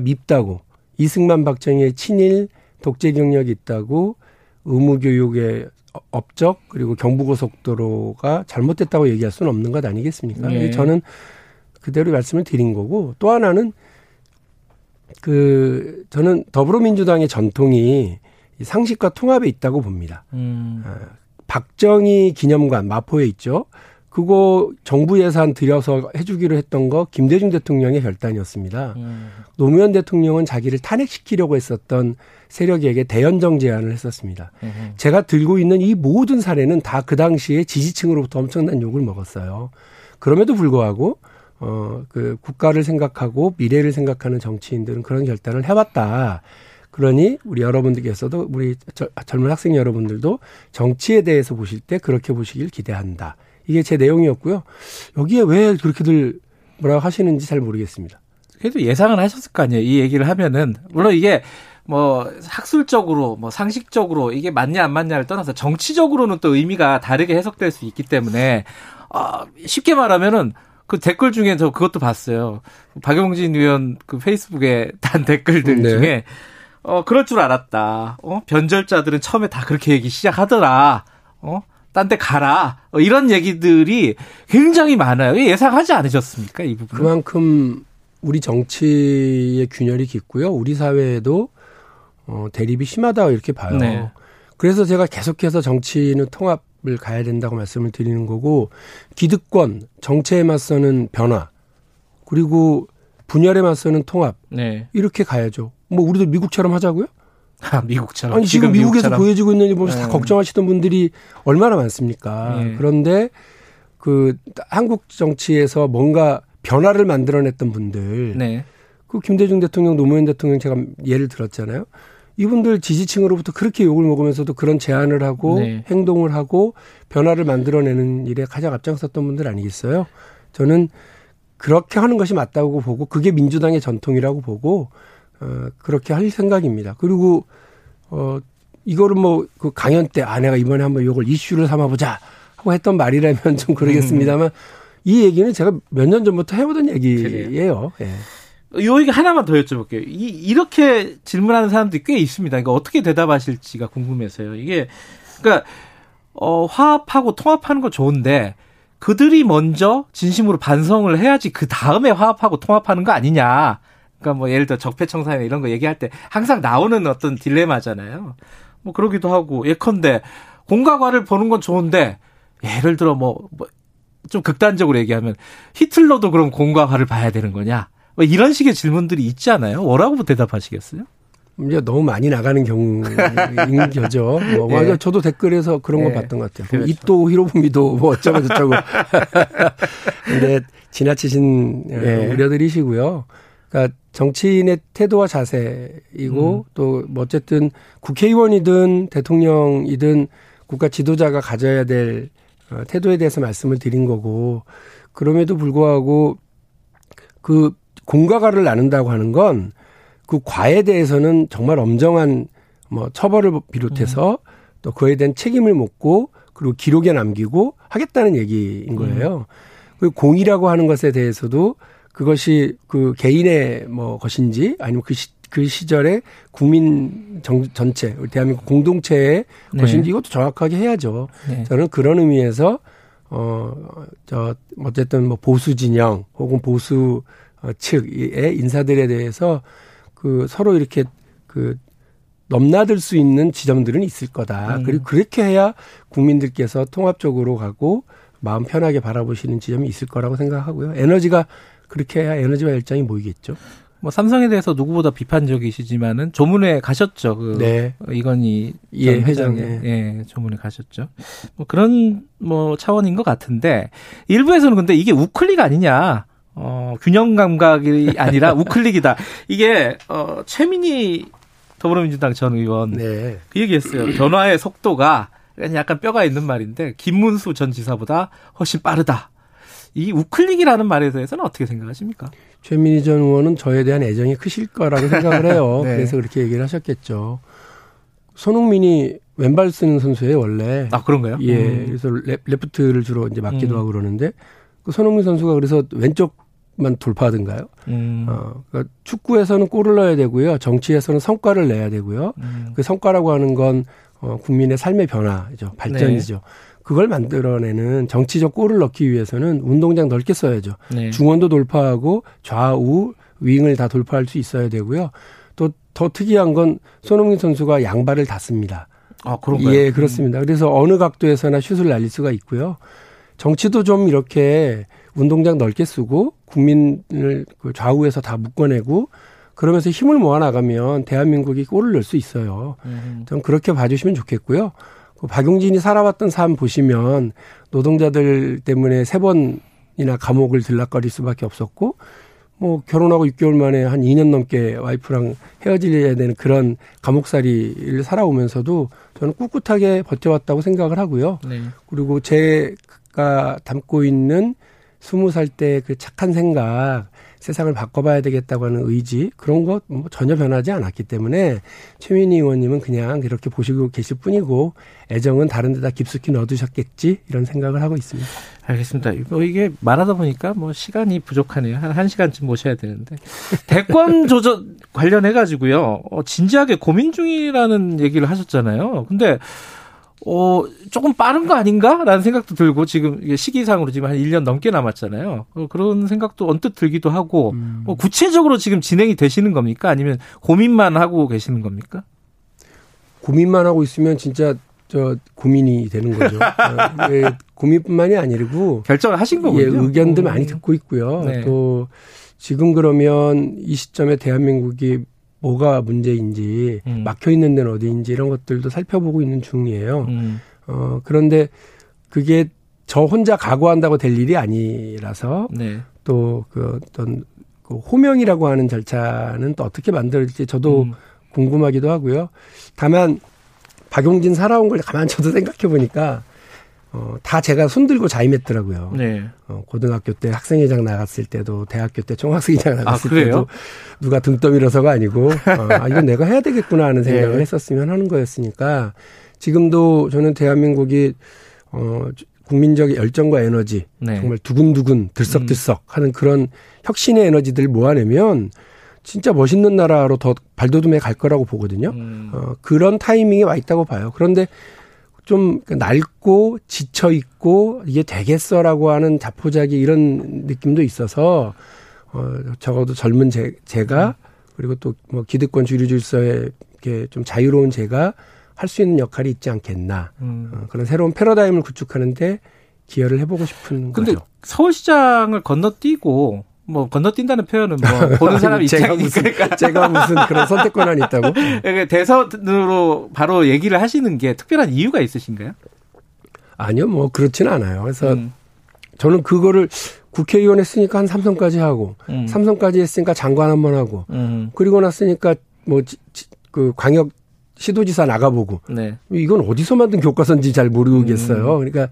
밉다고 이승만 박정희의 친일 독재 경력이 있다고 의무교육의 업적 그리고 경부고속도로가 잘못됐다고 얘기할 수는 없는 것 아니겠습니까? 네. 저는 그대로 말씀을 드린 거고 또 하나는 그 저는 더불어민주당의 전통이 상식과 통합에 있다고 봅니다. 음. 아, 박정희 기념관 마포에 있죠. 그거 정부 예산 들여서 해주기로 했던 거 김대중 대통령의 결단이었습니다. 음. 노무현 대통령은 자기를 탄핵시키려고 했었던 세력에게 대연정 제안을 했었습니다. 음. 제가 들고 있는 이 모든 사례는 다 그 당시에 지지층으로부터 엄청난 욕을 먹었어요. 그럼에도 불구하고 어, 그 국가를 생각하고 미래를 생각하는 정치인들은 그런 결단을 해왔다. 그러니 우리 여러분들께서도 우리 젊은 학생 여러분들도 정치에 대해서 보실 때 그렇게 보시길 기대한다. 이게 제 내용이었고요. 여기에 왜 그렇게들 뭐라고 하시는지 잘 모르겠습니다. 그래도 예상은 하셨을 거 아니에요. 이 얘기를 하면은 물론 이게 뭐 학술적으로 뭐 상식적으로 이게 맞냐 안 맞냐를 떠나서 정치적으로는 또 의미가 다르게 해석될 수 있기 때문에 어, 쉽게 말하면은 그 댓글 중에 저 그것도 봤어요. 박용진 의원 그 페이스북에 단 댓글들 네. 중에 어 그럴 줄 알았다. 어 변절자들은 처음에 다 그렇게 얘기 시작하더라. 어 딴 데 가라. 어, 이런 얘기들이 굉장히 많아요. 예상하지 않으셨습니까? 이 부분. 그만큼 우리 정치의 균열이 깊고요. 우리 사회에도 어 대립이 심하다 이렇게 봐요. 네. 그래서 제가 계속해서 정치는 통합 을 가야 된다고 말씀을 드리는 거고 기득권 정체에 맞서는 변화 그리고 분열에 맞서는 통합 네. 이렇게 가야죠. 뭐 우리도 미국처럼 하자고요? 아, 미국처럼. 아니 지금, 지금 미국에서 보여지고 있는 일 보면서 네. 다 걱정하시던 분들이 얼마나 많습니까? 네. 그런데 그 한국 정치에서 뭔가 변화를 만들어냈던 분들, 네. 그 김대중 대통령, 노무현 대통령 제가 예를 들었잖아요. 이분들 지지층으로부터 그렇게 욕을 먹으면서도 그런 제안을 하고 네. 행동을 하고 변화를 만들어내는 일에 가장 앞장섰던 분들 아니겠어요? 저는 그렇게 하는 것이 맞다고 보고 그게 민주당의 전통이라고 보고 어 그렇게 할 생각입니다. 그리고 어 이거를 뭐 그 강연 때 아내가 이번에 한번 이걸 이슈를 삼아 보자 하고 했던 말이라면 좀 그러겠습니다만 음. 이 얘기는 제가 몇 년 전부터 해오던 얘기예요. 예. 요 얘기 하나만 더 여쭤볼게요. 이, 이렇게 질문하는 사람들이 꽤 있습니다. 그러니까 어떻게 대답하실지가 궁금해서요. 이게, 그러니까, 어, 화합하고 통합하는 거 좋은데, 그들이 먼저 진심으로 반성을 해야지 그 다음에 화합하고 통합하는 거 아니냐. 그러니까 뭐 예를 들어 적폐청산이나 이런 거 얘기할 때 항상 나오는 어떤 딜레마잖아요. 뭐 그러기도 하고 예컨대 공과과를 보는 건 좋은데 예를 들어 뭐, 뭐 좀 극단적으로 얘기하면 히틀러도 그럼 공과과를 봐야 되는 거냐? 뭐 이런 식의 질문들이 있지 않아요? 뭐라고 대답하시겠어요? 이제 너무 많이 나가는 경우인 거죠. 뭐, 예. 저도 댓글에서 그런 예. 거 봤던 것 같아요. 그렇죠. 입도 히로부미도 뭐 어쩌고 저쩌고. 근데 지나치신 어, 예. 우려들이시고요. 그러니까 정치인의 태도와 자세이고 음. 또뭐 어쨌든 국회의원이든 대통령이든 국가 지도자가 가져야 될 어, 태도에 대해서 말씀을 드린 거고 그럼에도 불구하고 그 공과 가를 나눈다고 하는 건 그 과에 대해서는 정말 엄정한 뭐 처벌을 비롯해서 음. 또 그에 대한 책임을 묻고 그리고 기록에 남기고 하겠다는 얘기인 거예요. 음. 그 공이라고 하는 것에 대해서도 그것이 그 개인의 뭐 것인지 아니면 그, 시, 그 시절에 국민 정, 전체, 대한민국 공동체의 네. 것인지 이것도 정확하게 해야죠. 네. 저는 그런 의미에서 어, 저, 어쨌든 뭐 보수 진영 혹은 보수 어, 측의 인사들에 대해서 그 서로 이렇게 그 넘나들 수 있는 지점들은 있을 거다. 음. 그리고 그렇게 해야 국민들께서 통합적으로 가고 마음 편하게 바라보시는 지점이 있을 거라고 생각하고요. 에너지가 그렇게 해야 에너지와 열정이 모이겠죠. 뭐 삼성에 대해서 누구보다 비판적이시지만은 조문에 가셨죠. 그 네. 이건희 예, 회장에 예, 조문에 가셨죠. 뭐 그런 뭐 차원인 것 같은데 일부에서는 근데 이게 우클릭 아니냐. 어, 균형 감각이 아니라 우클릭이다. 이게 어 최민희 더불어민주당 전 의원 네. 그 얘기했어요. 변화의 속도가 약간 뼈가 있는 말인데 김문수 전 지사보다 훨씬 빠르다. 이 우클릭이라는 말에 대해서는 어떻게 생각하십니까? 최민희 전 의원은 저에 대한 애정이 크실 거라고 생각을 해요. 네. 그래서 그렇게 얘기를 하셨겠죠. 손흥민이 왼발 쓰는 선수예요 원래. 아 그런가요? 예. 음. 그래서 레, 프트를 주로 이제 맡기도 음. 하고 그러는데 그 손흥민 선수가 그래서 왼쪽만 돌파하던가요? 음. 어, 그러니까 축구에서는 골을 넣어야 되고요. 정치에서는 성과를 내야 되고요. 음. 그 성과라고 하는 건 어, 국민의 삶의 변화죠. 발전이죠. 네. 그걸 만들어내는 정치적 골을 넣기 위해서는 운동장 넓게 써야죠. 네. 중원도 돌파하고 좌우 윙을 다 돌파할 수 있어야 되고요. 또 더 특이한 건 손흥민 선수가 양발을 닿습니다. 아, 그런가요? 예, 그렇습니다. 그래서 어느 각도에서나 슛을 날릴 수가 있고요. 정치도 좀 이렇게 운동장 넓게 쓰고 국민을 그 좌우에서 다 묶어내고 그러면서 힘을 모아 나가면 대한민국이 골을 넣을 수 있어요. 음. 전 그렇게 봐주시면 좋겠고요. 그 박용진이 살아왔던 삶 보시면 노동자들 때문에 세 번이나 감옥을 들락거릴 수밖에 없었고 뭐 결혼하고 6개월 만에 한 2년 넘게 와이프랑 헤어질려야 되는 그런 감옥살이를 살아오면서도 저는 꿋꿋하게 버텨왔다고 생각을 하고요. 네. 그리고 제가 담고 있는 20살 때 그 착한 생각 세상을 바꿔봐야 되겠다고 하는 의지 그런 것 뭐 전혀 변하지 않았기 때문에 최민희 의원님은 그냥 그렇게 보시고 계실 뿐이고 애정은 다른 데다 깊숙이 넣어두셨겠지 이런 생각을 하고 있습니다. 알겠습니다. 뭐 이게 말하다 보니까 뭐 시간이 부족하네요. 한, 한 시간쯤 모셔야 되는데. 대권 조정 관련해 가지고요. 어, 진지하게 고민 중이라는 얘기를 하셨잖아요. 근데 어, 조금 빠른 거 아닌가라는 생각도 들고 지금 이게 시기상으로 지금 한 1년 넘게 남았잖아요. 어, 그런 생각도 언뜻 들기도 하고 음. 어, 구체적으로 지금 진행이 되시는 겁니까? 아니면 고민만 하고 계시는 겁니까? 고민만 하고 있으면 진짜 저 고민이 되는 거죠. 어, 예, 고민뿐만이 아니고 결정을 하신 거군요. 예, 의견도 오. 많이 듣고 있고요. 네. 또 지금 그러면 이 시점에 대한민국이 뭐가 문제인지 음. 막혀 있는 데는 어디인지 이런 것들도 살펴보고 있는 중이에요. 음. 어 그런데 그게 저 혼자 각오한다고 될 일이 아니라서 네. 또그 어떤 그 호명이라고 하는 절차는 또 어떻게 만들어질지 저도 음. 궁금하기도 하고요. 다만 박용진 살아온 걸 가만 저도 생각해 보니까 어, 다 제가 손들고 자임했더라고요. 네. 어, 고등학교 때 학생회장 나갔을 때도, 대학교 때 총학생회장 아, 나갔을 아, 때도 누가 등 떠밀어서가 아니고, 어, 아, 이건 내가 해야 되겠구나 하는 생각을 네. 했었으면 하는 거였으니까, 지금도 저는 대한민국이, 어, 국민적 열정과 에너지, 네. 정말 두근두근, 들썩들썩 음. 하는 그런 혁신의 에너지들 모아내면, 진짜 멋있는 나라로 더 발돋움해 갈 거라고 보거든요. 음. 어, 그런 타이밍이 와 있다고 봐요. 그런데 좀 낡고 지쳐 있고 이게 되겠어라고 하는 자포자기 이런 느낌도 있어서 어 적어도 젊은 제, 제가 그리고 또 뭐 기득권 주류 질서에 이렇게 좀 자유로운 제가 할 수 있는 역할이 있지 않겠나 음. 어, 그런 새로운 패러다임을 구축하는데 기여를 해보고 싶은 근데 거죠. 서울시장을 건너뛰고 뭐 건너뛴다는 표현은 뭐 보는 사람 입장이니까 제가 무슨 그런 선택 권한이 있다고? 그러니까 대선으로 바로 얘기를 하시는 게 특별한 이유가 있으신가요? 아니요, 뭐 그렇지는 않아요. 그래서 음. 저는 그거를 국회의원 했으니까 한 삼성까지 하고 음. 삼성까지 했으니까 장관 한 번 하고 음. 그리고 났으니까 뭐 그 광역 시도지사 나가보고 네. 이건 어디서 만든 교과서인지 잘 모르겠어요. 음. 그러니까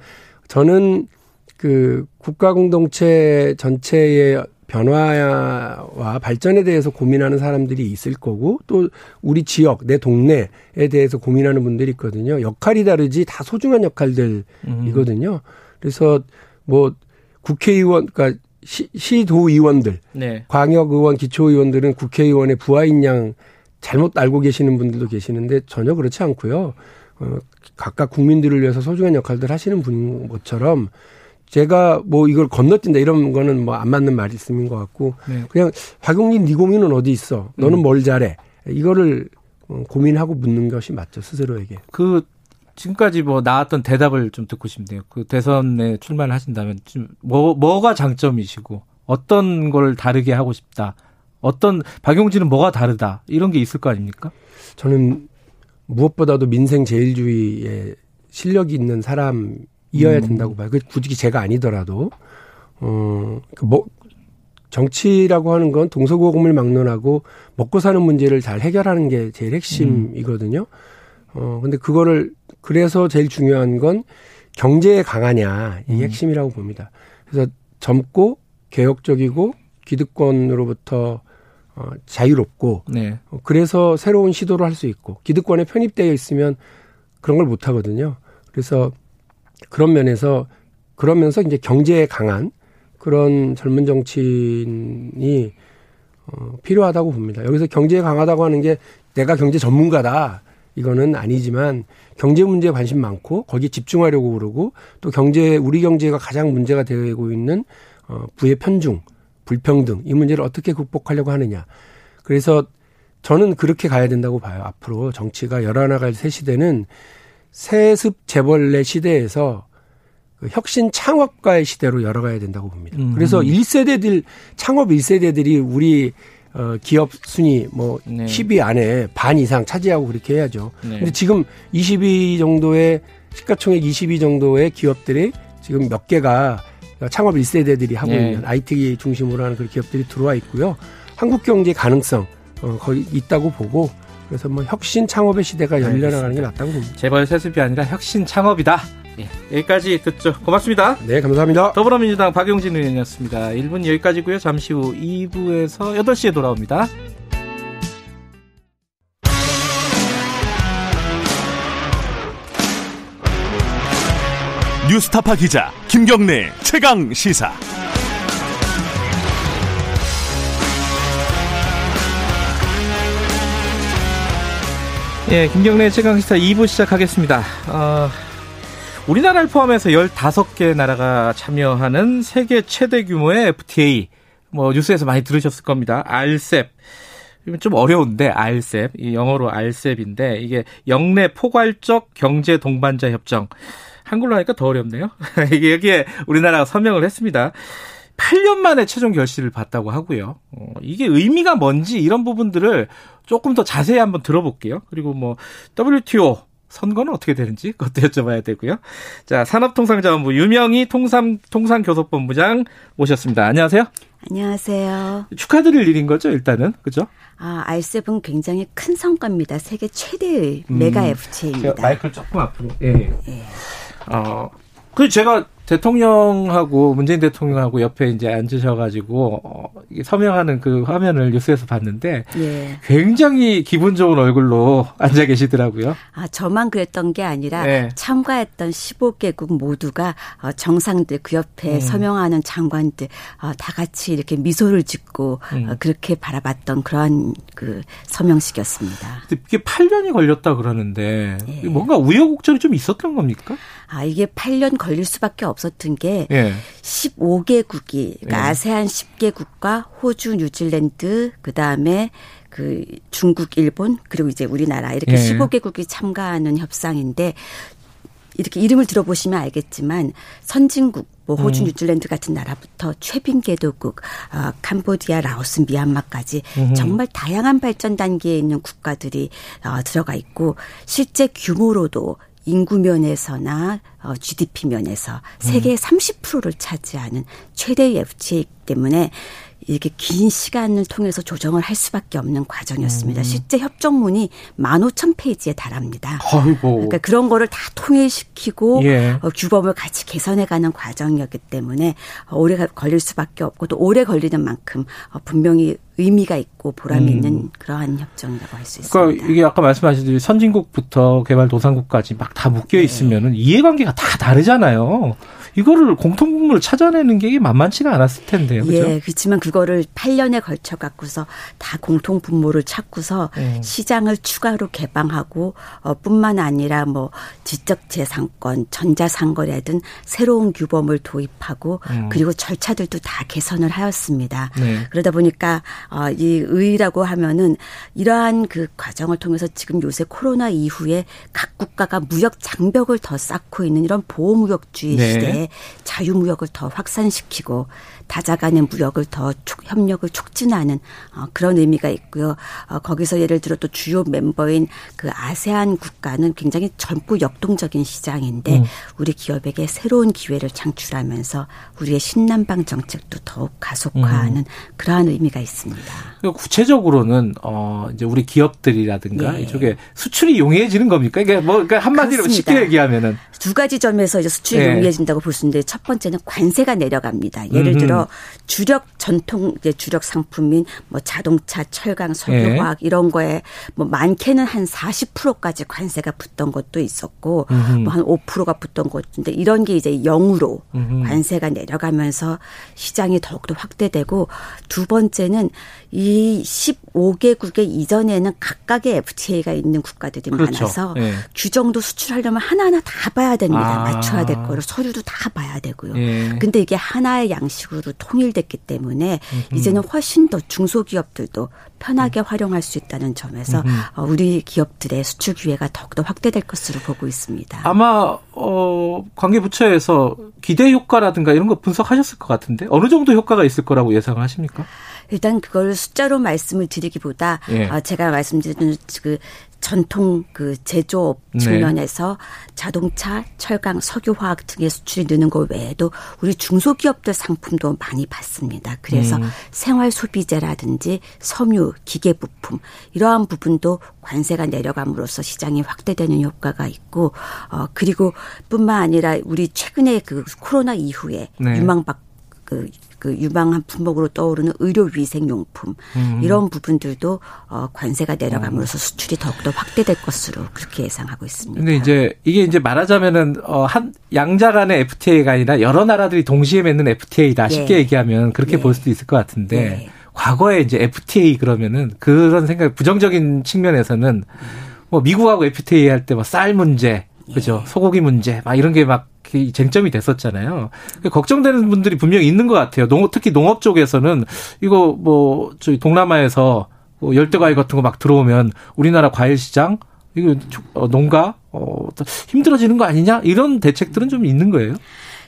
저는 그 국가 공동체 전체의 변화와 발전에 대해서 고민하는 사람들이 있을 거고 또 우리 지역 내 동네에 대해서 고민하는 분들이 있거든요. 역할이 다르지 다 소중한 역할들이거든요. 그래서 뭐 국회의원 그러니까 시, 시도의원들, 네. 광역의원, 기초의원들은 국회의원의 부하인 양 잘못 알고 계시는 분들도 계시는데 전혀 그렇지 않고요. 어, 각각 국민들을 위해서 소중한 역할들 하시는 분인 것처럼 제가 뭐 이걸 건너뛴다 이런 거는 뭐 안 맞는 말씀인 것 같고 네. 그냥 박용진 네 고민은 어디 있어? 너는 음. 뭘 잘해? 이거를 어, 고민하고 묻는 것이 맞죠 스스로에게. 그 지금까지 뭐 나왔던 대답을 좀 듣고 싶네요. 그 대선에 출마를 하신다면 좀뭐 뭐가 장점이시고 어떤 걸 다르게 하고 싶다. 어떤 박용진은 뭐가 다르다 이런 게 있을 거 아닙니까? 저는 무엇보다도 민생 제일주의에 실력이 있는 사람 이어야 음. 된다고 봐요. 그 굳이 제가 아니더라도 어뭐 그 정치라고 하는 건 동서고금을 막론하고 먹고 사는 문제를 잘 해결하는 게 제일 핵심이거든요. 어 근데 그거를 그래서 제일 중요한 건 경제에 강하냐 이게 음. 핵심이라고 봅니다. 그래서 젊고 개혁적이고 기득권으로부터 어, 자유롭고 네. 어, 그래서 새로운 시도를 할 수 있고 기득권에 편입되어 있으면 그런 걸 못 하거든요. 그래서 그런 면에서 그러면서 이제 경제에 강한 그런 젊은 정치인이 어, 필요하다고 봅니다. 여기서 경제에 강하다고 하는 게 내가 경제 전문가다. 이거는 아니지만 경제 문제에 관심 많고 거기에 집중하려고 그러고 또 경제 우리 경제가 가장 문제가 되고 있는 어 부의 편중, 불평등 이 문제를 어떻게 극복하려고 하느냐. 그래서 저는 그렇게 가야 된다고 봐요. 앞으로 정치가 열어나갈 새 시대는 세습 재벌의 시대에서 그 혁신 창업가의 시대로 열어가야 된다고 봅니다. 음. 그래서 1세대들 창업 1세대들이 우리 어 기업 순위 뭐 네. 10위 안에 반 이상 차지하고 그렇게 해야죠. 네. 근데 지금 20위 정도의 시가총액 20위 정도의 기업들이 지금 몇 개가 창업 1세대들이 하고 네. 있는 IT 중심으로 하는 그런 기업들이 들어와 있고요. 한국 경제 가능성 어 거의 있다고 보고 그래서 뭐 혁신 창업의 시대가 열려나가는 게 낫다고 봅니다. 재벌 세습이 아니라 혁신 창업이다. 예, 여기까지 듣죠. 고맙습니다. 네, 감사합니다. 더불어민주당 박용진 의원이었습니다. 1분 여기까지고요. 잠시 후 2부에서 8시에 돌아옵니다. 뉴스타파 기자 김경래 최강 시사. 예, 김경래 최강시사 2부 시작하겠습니다. 어, 우리나라를 포함해서 15개 나라가 참여하는 세계 최대 규모의 FTA. 뭐 뉴스에서 많이 들으셨을 겁니다. RCEP. 좀 어려운데. 이 영어로 RCEP인데 이게 영내 포괄적 경제 동반자 협정. 한글로 하니까 더 어렵네요. 이게 여기에 우리나라가 서명을 했습니다. 8년 만에 최종 결실을 봤다고 하고요. 어, 이게 의미가 뭔지 이런 부분들을 조금 더 자세히 한번 들어볼게요. 그리고 뭐 WTO 선거는 어떻게 되는지 그것도 여쭤봐야 되고요. 자, 산업통상자원부 유명희 통상 통상교섭본부장 모셨습니다. 안녕하세요. 안녕하세요. 축하드릴 일인 거죠, 일단은. 그죠? 아, R7 굉장히 큰 성과입니다. 세계 최대의 음, 메가 FTA입니다. 마이크를 조금 앞으로. 예. 예. 어, 그 제가 대통령하고 문재인 대통령하고 옆에 이제 앉으셔가지고 어, 서명하는 그 화면을 뉴스에서 봤는데 예. 굉장히 기분 좋은 얼굴로 앉아 계시더라고요. 아 저만 그랬던 게 아니라 네. 참가했던 15개국 모두가 어, 정상들 그 옆에 음. 서명하는 장관들 어, 다 같이 이렇게 미소를 짓고 음. 어, 그렇게 바라봤던 그러한 그 서명식이었습니다. 이게 8년이 걸렸다 그러는데 예. 뭔가 우여곡절이 좀 있었던 겁니까? 아 이게 8년 걸릴 수밖에 없. 없었던 게 예. 15개국이 그러니까 예. 아세안 10개국과 호주, 뉴질랜드 그다음에 그 중국, 일본 그리고 이제 우리나라 이렇게 예. 15개국이 참가하는 협상인데 이렇게 이름을 들어보시면 알겠지만 선진국 뭐 호주, 음. 뉴질랜드 같은 나라부터 최빈개도국, 어, 캄보디아, 라오스, 미얀마까지 음. 정말 다양한 발전 단계에 있는 국가들이 어, 들어가 있고 실제 규모로도 인구 면에서나 어, GDP 면에서 세계 음. 30%를 차지하는 최대의 FTA 때문에 이렇게 긴 시간을 통해서 조정을 할 수밖에 없는 과정이었습니다. 음. 실제 협정문이 15,000페이지에 달합니다. 아이고. 그러니까 그런 거를 다 통일시키고 예. 어, 규범을 같이 개선해가는 과정이었기 때문에 오래 걸릴 수밖에 없고 또 오래 걸리는 만큼 어, 분명히 의미가 있고 보람이 음. 있는 그러한 협정이라고 할 수 있습니다. 그러니까 이게 아까 말씀하신 선진국부터 개발도상국까지 막 다 묶여 네. 있으면은 네. 이해관계가 다 다르잖아요. 이거를 공통분모를 찾아내는 게 만만치가 않았을 텐데요. 그죠? 예, 그렇지만 그거를 8년에 걸쳐 갖고서 다 공통분모를 찾고서 음. 시장을 추가로 개방하고 어, 뿐만 아니라 뭐 지적재산권, 전자상거래든 새로운 규범을 도입하고 음. 그리고 절차들도 다 개선을 하였습니다. 네. 그러다 보니까 어, 이 의라고 하면은 이러한 그 과정을 통해서 지금 요새 코로나 이후에 각 국가가 무역 장벽을 더 쌓고 있는 이런 보호무역주의 네. 시대에 자유무역을 더 확산시키고 다자 간의 무역을 더 촉, 협력을 촉진하는 어, 그런 의미가 있고요. 어, 거기서 예를 들어 또 주요 멤버인 그 아세안 국가는 굉장히 젊고 역동적인 시장인데 음. 우리 기업에게 새로운 기회를 창출하면서 우리의 신남방 정책도 더욱 가속화하는 음. 그러한 의미가 있습니다. 구체적으로는 어 이제 우리 기업들이라든가 예. 이쪽에 수출이 용이해지는 겁니까? 이게 뭐 그러니까 한마디로 그렇습니다. 쉽게 얘기하면은 두 가지 점에서 이제 수출이 예. 용이해진다고 볼 수 있는데 첫 번째는 관세가 내려갑니다. 예를 들어 주력 전통 이제 주력 상품인 뭐 자동차, 철강, 석유화학 예. 이런 거에 뭐 많게는 한 40%까지 관세가 붙던 것도 있었고 뭐 한 5%가 붙던 것인데 이런 게 이제 0으로 관세가 내려가면서 시장이 더욱더 확대되고 두 번째는 이 15개국의 이전에는 각각의 FTA가 있는 국가들이 그렇죠. 많아서 예. 규정도 수출하려면 하나하나 다 봐야 됩니다. 아. 맞춰야 될 거를 서류도 다 봐야 되고요. 예. 근데 이게 하나의 양식으로 통일됐기 때문에 음흠. 이제는 훨씬 더 중소기업들도 편하게 음. 활용할 수 있다는 점에서 음 우리 기업들의 수출 기회가 더욱더 확대될 것으로 보고 있습니다. 아마 어 관계 부처에서 기대 효과라든가 이런 거 분석하셨을 것 같은데 어느 정도 효과가 있을 거라고 예상을 하십니까? 일단 그걸 숫자로 말씀을 드리기보다 예. 어, 제가 말씀드린 그 전통 그 제조업 네. 측면에서 네. 자동차, 철강, 석유화학 등의 수출이 느는 것 외에도 우리 중소기업들 상품도 많이 받습니다. 그래서 음. 생활 소비재라든지 섬유, 기계 부품 이러한 부분도 관세가 내려감으로써 시장이 확대되는 효과가 있고 어 그리고 뿐만 아니라 우리 최근에 그 코로나 이후에 네. 유망박 그 그 유망한 품목으로 떠오르는 의료 위생 용품 음. 이런 부분들도 어 관세가 내려감으로써 음. 수출이 더욱더 확대될 것으로 그렇게 예상하고 있습니다. 근데 이제 이게 이제 말하자면은 어한 양자 간의 FTA가 아니라 여러 나라들이 동시에 맺는 FTA다 네. 쉽게 얘기하면 그렇게 네. 볼 수도 있을 것 같은데 네. 과거에 이제 FTA 그러면은 그런 생각 부정적인 측면에서는 뭐 미국하고 FTA 할 때 뭐 쌀 문제 그죠 소고기 문제 막 이런 게 막 쟁점이 됐었잖아요. 걱정되는 분들이 분명히 있는 것 같아요. 농, 특히 농업 쪽에서는 이거 뭐 저희 동남아에서 뭐 열대과일 같은 거 막 들어오면 우리나라 과일 시장 이거 어, 농가 어 힘들어지는 거 아니냐 이런 대책들은 좀 있는 거예요.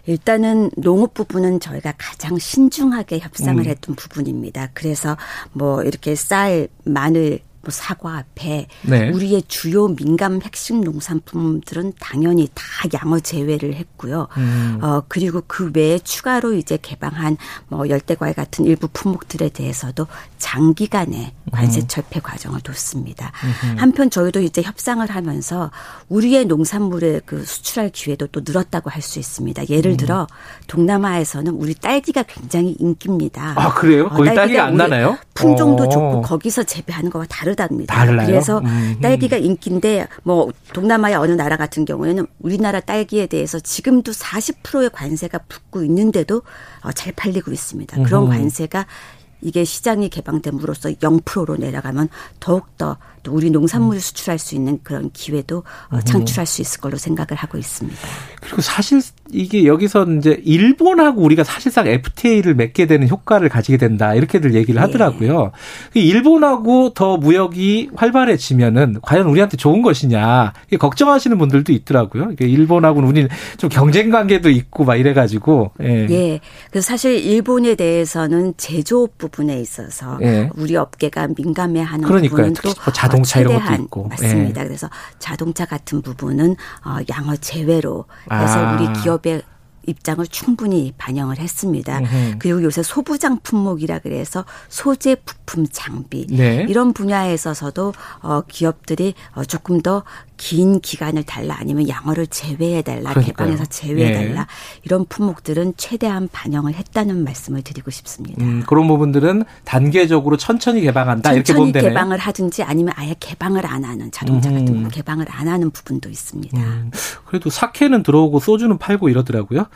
일단은 농업 부분은 저희가 가장 신중하게 협상을 음. 했던 부분입니다. 그래서 뭐 이렇게 쌀, 마늘, 뭐 사과, 배, 네. 우리의 주요 민감 핵심 농산품들은 당연히 다 양어 제외를 했고요. 음. 어 그리고 그 외에 추가로 이제 개방한 뭐 열대과일 같은 일부 품목들에 대해서도 장기간의 관세 음. 철폐 과정을 뒀습니다. 음. 한편 저희도 이제 협상을 하면서 우리의 농산물의 그 수출할 기회도 또 늘었다고 할 수 있습니다. 예를 음. 들어 동남아에서는 우리 딸기가 굉장히 인기입니다. 아 그래요? 거기 어, 딸기가, 딸기가 안 나나요? 품종도 오. 좋고 거기서 재배하는 거와 다른 다르답니다. 달라요? 그래서 음. 딸기가 인기인데 뭐 동남아의 어느 나라 같은 경우에는 우리나라 딸기에 대해서 지금도 40%의 관세가 붙고 있는데도 어, 잘 팔리고 있습니다. 그런 관세가 이게 시장이 개방됨으로써 0%로 내려가면 더욱더 또 우리 농산물을 음. 수출할 수 있는 그런 기회도 어, 창출할 수 있을 걸로 생각을 하고 있습니다. 그리고 사실 이게 여기서 이제 일본하고 우리가 사실상 FTA를 맺게 되는 효과를 가지게 된다 이렇게들 얘기를 네. 하더라고요. 네. 일본하고 더 무역이 활발해지면은 과연 우리한테 좋은 것이냐 걱정하시는 분들도 있더라고요. 일본하고는 우리 좀 경쟁 관계도 있고 막 이래가지고. 예. 네. 그래서 사실 일본에 대해서는 제조업 부분에 있어서 예. 우리 업계가 민감해하는 부분은 또 자동차 이런 것도 있고 맞습니다. 예. 그래서 자동차 같은 부분은 어 양어 제외로 아. 우리 기업의 입장을 충분히 반영을 했습니다. 음흠. 그리고 요새 소부장 품목이라 그래서 소재 부품 장비 네. 이런 분야에 있어서도 어 기업들이 어 조금 더 긴 기간을 달라 아니면 양어를 제외해 달라 개방해서 제외해 달라 네. 이런 품목들은 최대한 반영을 했다는 말씀을 드리고 싶습니다. 음, 그런 부분들은 단계적으로 천천히 개방한다 천천히 이렇게 보면 되네요. 개방을 하든지 아니면 아예 개방을 안 하는 자동차 음. 같은 거 개방을 안 하는 부분도 있습니다. 음. 그래도 사케는 들어오고 소주는 팔고 이러더라고요.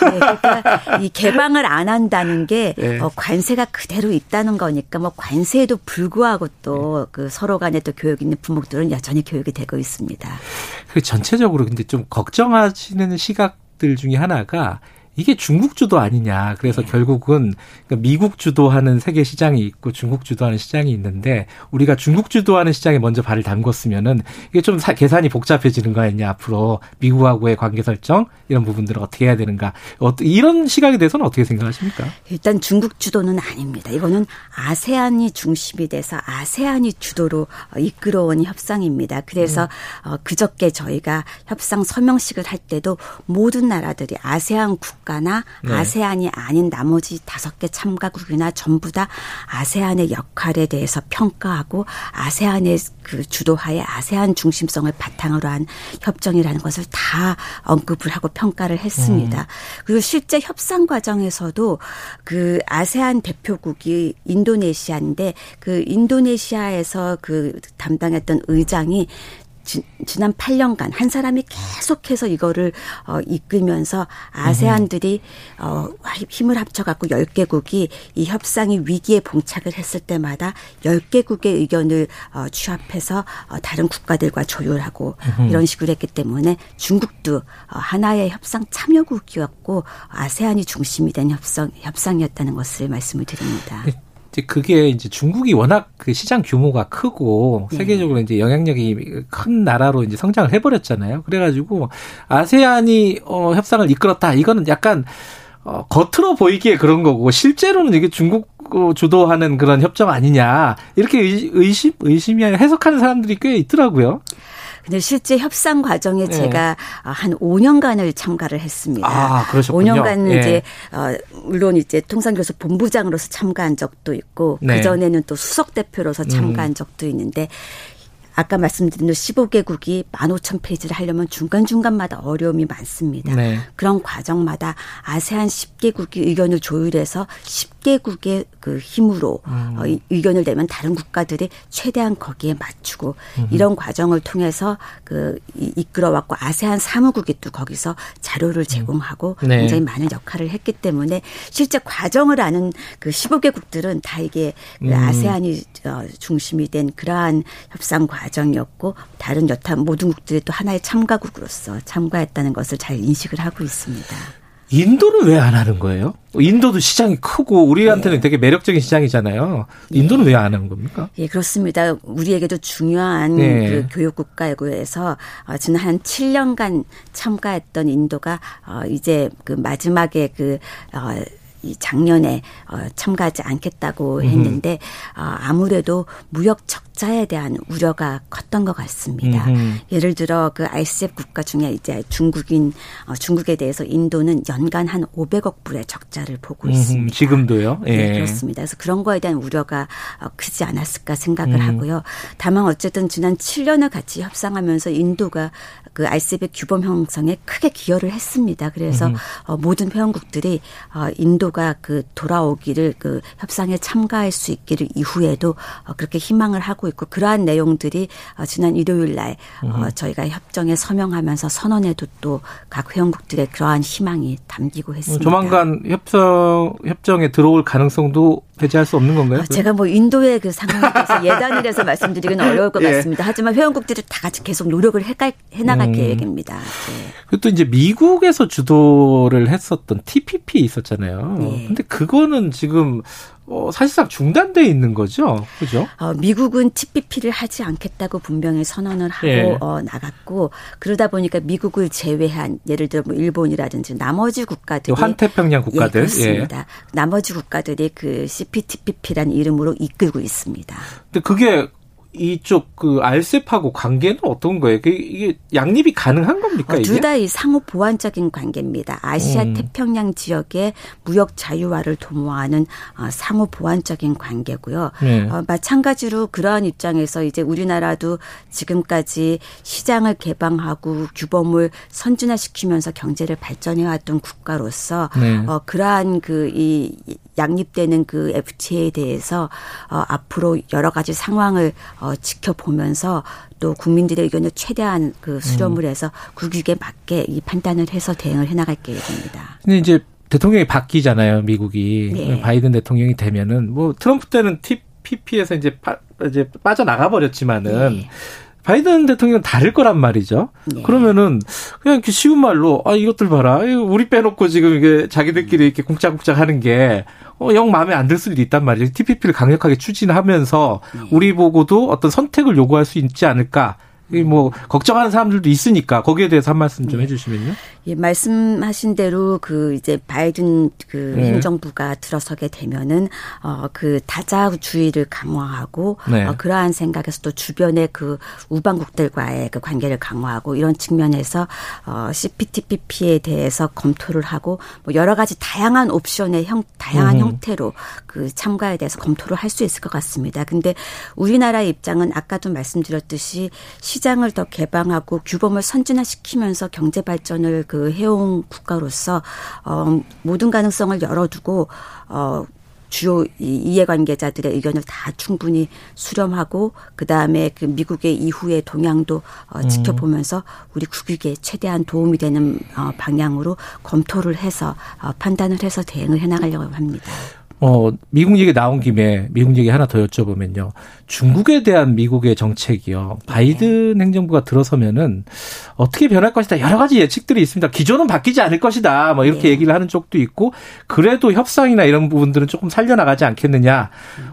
네, 그러니까 이 개방을 안 한다는 게 네. 어, 관세가 그대로 있다는 거니까 뭐 관세에도 불구하고 또그 네. 서로 간에 또 교육 있는 부모들은 여전히 교육이 되고 있습니다. 그 전체적으로 근데 좀 걱정하시는 시각 들 중에 하나가 이게 중국 주도 아니냐. 그래서 네. 결국은 그러니까 미국 주도하는 세계 시장이 있고 중국 주도하는 시장이 있는데 우리가 중국 주도하는 시장에 먼저 발을 담궜으면은 이게 좀 계산이 복잡해지는 거 아니냐. 앞으로 미국하고의 관계 설정 이런 부분들을 어떻게 해야 되는가. 이런 시각에 대해서는 어떻게 생각하십니까? 일단 중국 주도는 아닙니다. 이거는 아세안이 중심이 돼서 아세안이 주도로 이끌어온 협상입니다. 그래서 음. 그저께 저희가 협상 서명식을 할 때도 모든 나라들이 아세안 국 가나 네. 아세안이 아닌 나머지 다섯 개 참가국이나 전부 다 아세안의 역할에 대해서 평가하고 아세안의 그 주도하에 아세안 중심성을 바탕으로 한 협정이라는 것을 다 언급을 하고 평가를 했습니다. 음. 그리고 실제 협상 과정에서도 그 아세안 대표국이 인도네시아인데 그 인도네시아에서 그 담당했던 의장이 지, 난 8년간 한 사람이 계속해서 이거를 어, 이끌면서 아세안들이 어, 힘을 합쳐갖고 10개국이 이 협상이 위기에 봉착을 했을 때마다 10개국의 의견을 어, 취합해서 어, 다른 국가들과 조율하고 이런 식으로 했기 때문에 중국도 어, 하나의 협상 참여국이었고 아세안이 중심이 된 협상, 협상이었다는 것을 말씀을 드립니다. 네. 이제 그게 이제 중국이 워낙 그 시장 규모가 크고 네. 세계적으로 이제 영향력이 큰 나라로 이제 성장을 해버렸잖아요. 그래가지고 아세안이 어, 협상을 이끌었다. 이거는 약간 어, 겉으로 보이기에 그런 거고 실제로는 이게 중국 주도하는 그런 협정 아니냐 이렇게 의심 의심이 해석하는 사람들이 꽤 있더라고요. 근데 실제 협상 과정에 네. 제가 한 5년간을 참가를 했습니다. 아, 그러셨군요. 5년간 네. 이제 어 물론 이제 통상교수 본부장으로서 참가한 적도 있고 네. 그 전에는 또 수석 대표로서 참가한 음. 적도 있는데 아까 말씀드린 15개국이 15,000페이지를 하려면 중간중간마다 어려움이 많습니다. 네. 그런 과정마다 아세안 10개국이 의견을 조율해서 10개국의 그 힘으로 음. 어, 의견을 내면 다른 국가들이 최대한 거기에 맞추고 음. 이런 과정을 통해서 그 이끌어왔고 아세안 사무국이 또 거기서 자료를 음. 제공하고 네. 굉장히 많은 역할을 했기 때문에 실제 과정을 아는 그 15개국들은 다 이게 그 음. 아세안이 어, 중심이 된 그러한 협상 과 과정이었고 다른 여타 모든 국들이 또 하나의 참가국으로서 참가했다는 것을 잘 인식을 하고 있습니다. 인도는 왜 안 하는 거예요? 인도도 시장이 크고 우리한테는 네. 되게 매력적인 시장이잖아요. 인도는 네. 왜안 하는 겁니까? 예, 그렇습니다. 우리에게도 중요한 네. 그 교육 국가이고 해서 어, 지난 한 7년간 참가했던 인도가 어, 이제 그 마지막에 그 어, 이 작년에 어, 참가하지 않겠다고 했는데 어, 아무래도 무역 적자에 대한 우려가 컸던 것 같습니다. 음흠. 예를 들어 그 RCEP 국가 중에 이제 중국인 어, 중국에 대해서 인도는 연간 한 500억 불의 적자를 보고. 있습니다. 지금도요? 네, 예. 네, 그렇습니다. 그래서 그런 거에 대한 우려가 어, 크지 않았을까 생각을 음. 하고요. 다만 어쨌든 지난 7년을 같이 협상하면서 인도가 그 RCEP 규범 형성에 크게 기여를 했습니다. 그래서 어, 모든 회원국들이 어, 인도가 그 돌아오기를 그 협상에 참가할 수 있기를 이후에도 어, 그렇게 희망을 하고 있고 그러한 내용들이 어, 지난 일요일 날 어, 저희가 협정에 서명하면서 선언에도 또 각 회원국들의 그러한 희망이 담기고 했습니다. 조만간 협정 협정에 들어올 가능성도 배제할 수 없는 건가요? 아, 제가 뭐 인도의 그 상황에 대해서 예단을 해서 말씀드리기는 어려울 것 예. 같습니다. 하지만 회원국들이 다 같이 계속 노력을 해가, 해 음. 계획입니다. 네. 그리고 또 이제 미국에서 주도를 했었던 TPP 있었잖아요. 네. 근데 그거는 지금 어, 사실상 중단돼 있는 거죠, 그죠? 어, 미국은 TPP를 하지 않겠다고 분명히 선언을 하고 예. 어, 나갔고 그러다 보니까 미국을 제외한 예를 들어 뭐 일본이라든지 나머지 국가들이 환태평양 국가들, 예, 그렇습니다. 예. 나머지 국가들이 그 CPTPP라는 이름으로 이끌고 있습니다. 근데 그게 이쪽 그 알셉하고 관계는 어떤 거예요? 이게 양립이 가능한 겁니까? 어, 둘다 이 상호 보완적인 관계입니다. 아시아 음. 태평양 지역의 무역 자유화를 도모하는 어, 상호 보완적인 관계고요. 네. 어, 마찬가지로 그러한 입장에서 이제 우리나라도 지금까지 시장을 개방하고 규범을 선진화시키면서 경제를 발전해왔던 국가로서 네. 어, 그러한 그 이 양립되는 그 FTA에 대해서 어, 앞으로 여러 가지 상황을 어, 지켜보면서 또 국민들의 의견을 최대한 그 수렴을 음. 해서 국익에 맞게 이 판단을 해서 대응을 해나갈 계획입니다. 근데 이제 대통령이 바뀌잖아요, 미국이 네. 바이든 대통령이 되면은 뭐 트럼프 때는 TPP에서 이제 파, 이제 빠져나가 버렸지만은. 네. 바이든 대통령은 다를 거란 말이죠. 네. 그러면은 그냥 이렇게 쉬운 말로 아 이것들 봐라. 우리 빼놓고 지금 이게 자기들끼리 이렇게 쿵짝쿵짝 하는 게 어, 영 마음에 안 들 수도 있단 말이죠. TPP를 강력하게 추진하면서 네. 우리 보고도 어떤 선택을 요구할 수 있지 않을까. 뭐 걱정하는 사람들도 있으니까 거기에 대해서 한 말씀 좀 네. 해주시면요. 예, 말씀하신 대로 그 이제 바이든 그 네. 행정부가 들어서게 되면은 어그 다자주의를 강화하고 네. 어, 그러한 생각에서 또 주변의 그 우방국들과의 그 관계를 강화하고 이런 측면에서 어 CPTPP에 대해서 검토를 하고 뭐 여러 가지 다양한 옵션의 형 다양한 음. 형태로 그 참가에 대해서 검토를 할 수 있을 것 같습니다. 근데 우리나라의 입장은 아까도 말씀드렸듯이 시장을 더 개방하고 규범을 선진화시키면서 경제 발전을 그 해온 국가로서 어 모든 가능성을 열어두고 어 주요 이해관계자들의 의견을 다 충분히 수렴하고 그 다음에 그 미국의 이후의 동향도 어, 음. 지켜보면서 우리 국익에 최대한 도움이 되는 어, 방향으로 검토를 해서 어, 판단을 해서 대응을 해나가려고 합니다. 어, 미국 얘기 나온 김에 미국 얘기 하나 더 여쭤보면요. 중국에 대한 미국의 정책이요. 바이든 네. 행정부가 들어서면은 어떻게 변할 것이다. 여러 가지 예측들이 있습니다. 기존은 바뀌지 않을 것이다. 뭐 이렇게 네. 얘기를 하는 쪽도 있고 그래도 협상이나 이런 부분들은 조금 살려나가지 않겠느냐.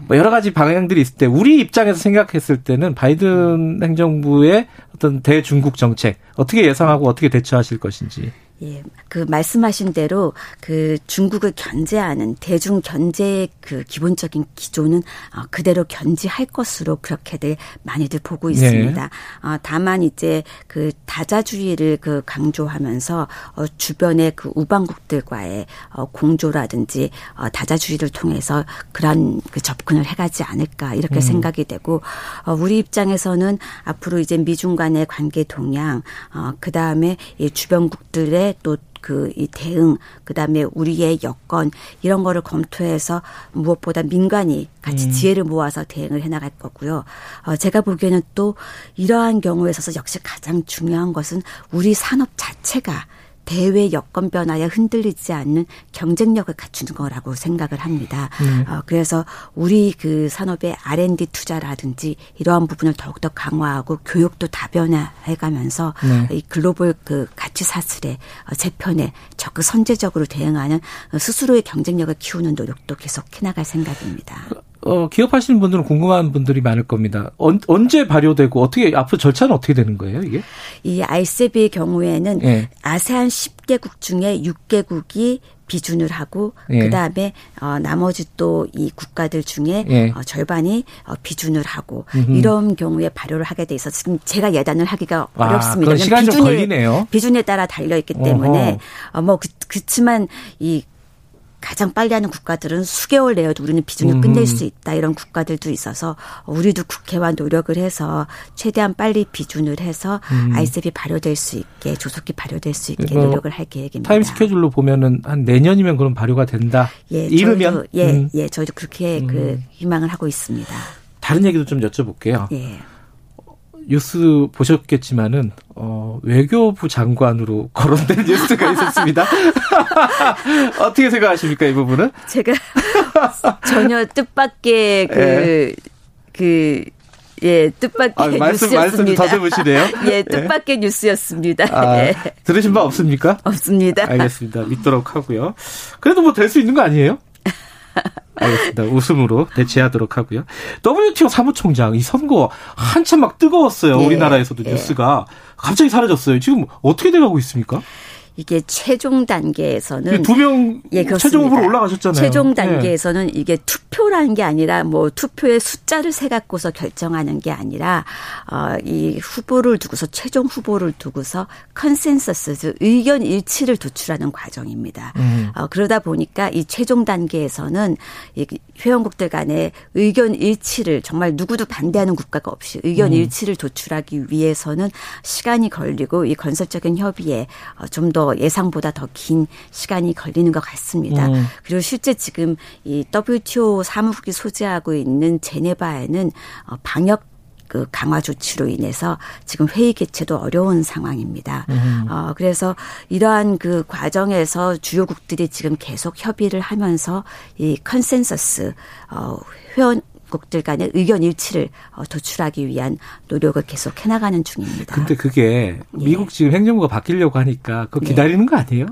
뭐 여러 가지 방향들이 있을 때 우리 입장에서 생각했을 때는 바이든 행정부의 어떤 대중국 정책 어떻게 예상하고 어떻게 대처하실 것인지. 예, 그 말씀하신 대로 그 중국을 견제하는 대중 견제의 그 기본적인 기조는 어, 그대로 견지할 것으로 그렇게들 많이들 보고 네. 있습니다. 네. 어, 다만 이제 그 다자주의를 그 강조하면서 어, 주변의 그 우방국들과의 어, 공조라든지 어, 다자주의를 통해서 그런 그 접근을 해가지 않을까 이렇게 음. 생각이 되고 어, 우리 입장에서는 앞으로 이제 미중 간의 관계 동향, 어, 그 다음에 이 주변국들의 또그 대응, 그 다음에 우리의 여건 이런 거를 검토해서 무엇보다 민간이 같이 음. 지혜를 모아서 대응을 해 나갈 거고요. 어, 제가 보기에는 또 이러한 경우에 있어서 역시 가장 중요한 것은 우리 산업 자체가 대외 여건 변화에 흔들리지 않는 경쟁력을 갖추는 거라고 생각을 합니다. 음. 어, 그래서 우리 그 산업의 R&D 투자라든지 이러한 부분을 더욱더 강화하고 교육도 다변화해가면서 네. 이 글로벌 그 가치 사슬의 어, 재편에 적극 선제적으로 대응하는 스스로의 경쟁력을 키우는 노력도 계속 해나갈 생각입니다. 어, 기업하시는 분들은 궁금한 분들이 많을 겁니다. 언, 제 발효되고 어떻게 앞으로 절차는 어떻게 되는 거예요, 이게? 이 RCEP의 경우에는 네. 아세안 10개국 중에 6개국이 비준을 하고 예. 그다음에 어 나머지 또 이 국가들 중에 예. 어, 절반이 어, 비준을 하고 음흠. 이런 경우에 발효를 하게 돼 있어서 지금 제가 예단을 하기가 아, 어렵습니다. 시간이 비준이, 걸리네요. 비준에 따라 달려 있기 때문에 어뭐 그, 그렇지만 이 가장 빨리 하는 국가들은 수개월 내에도 우리는 비준을 끝낼 수 있다 이런 국가들도 있어서 우리도 국회와 노력을 해서 최대한 빨리 비준을 해서 음. 아이셉이 발효될 수 있게 조속히 발효될 수 있게 노력을 할 계획입니다. 타임 스케줄로 보면은 한 내년이면 그럼 발효가 된다. 예, 이르면 예, 음. 예, 저희도 그렇게 음. 그 희망을 하고 있습니다. 다른 얘기도 좀 여쭤볼게요. 예. 뉴스 보셨겠지만은 어, 외교부 장관으로 거론된 뉴스가 있었습니다. 어떻게 생각하십니까 이 부분은? 제가 전혀 뜻밖의 그 예. 그 예, 뜻밖의 아, 말씀, 뉴스였습니다. 말씀 더듬으시네요. 예, 뜻밖의 예. 뉴스였습니다. 아, 예. 들으신 바 없습니까? 없습니다. 알겠습니다. 믿도록 하고요. 그래도 뭐 될 수 있는 거 아니에요? 알겠습니다. 웃음으로 대체하도록 하고요. WTO 사무총장 이 선거 한참 막 뜨거웠어요. 예. 우리나라에서도 예. 뉴스가 갑자기 사라졌어요. 지금 어떻게 돼가고 있습니까? 이게 최종 단계에서는 두명 예, 최종 후보로 올라가셨잖아요. 최종 네. 단계에서는 네. 이게 투표라는 게 아니라 뭐 투표의 숫자를 세 갖고서 결정하는 게 아니라 어 이 후보를 두고서 최종 후보를 두고서 컨센서스 의견 일치를 도출하는 과정입니다. 음. 어 그러다 보니까 이 최종 단계에서는 이 회원국들 간의 의견 일치를 정말 누구도 반대하는 국가가 없이 의견 음. 일치를 도출하기 위해서는 시간이 걸리고 이 건설적인 협의에 어, 좀더 더 예상보다 더 긴 시간이 걸리는 것 같습니다. 음. 그리고 실제 지금 이 WTO 사무국이 소재하고 있는 제네바에는 어, 방역 그 강화 조치로 인해서 지금 회의 개최도 어려운 상황입니다. 음. 어, 그래서 이러한 그 과정에서 주요국들이 지금 계속 협의를 하면서 이 컨센서스 어, 회원 회원국들 간의 의견 일치를 어, 도출하기 위한 노력을 계속 해나가는 중입니다. 근데 그게 예. 미국 지금 행정부가 바뀌려고 하니까 그거 네. 기다리는 네. 거 아니에요?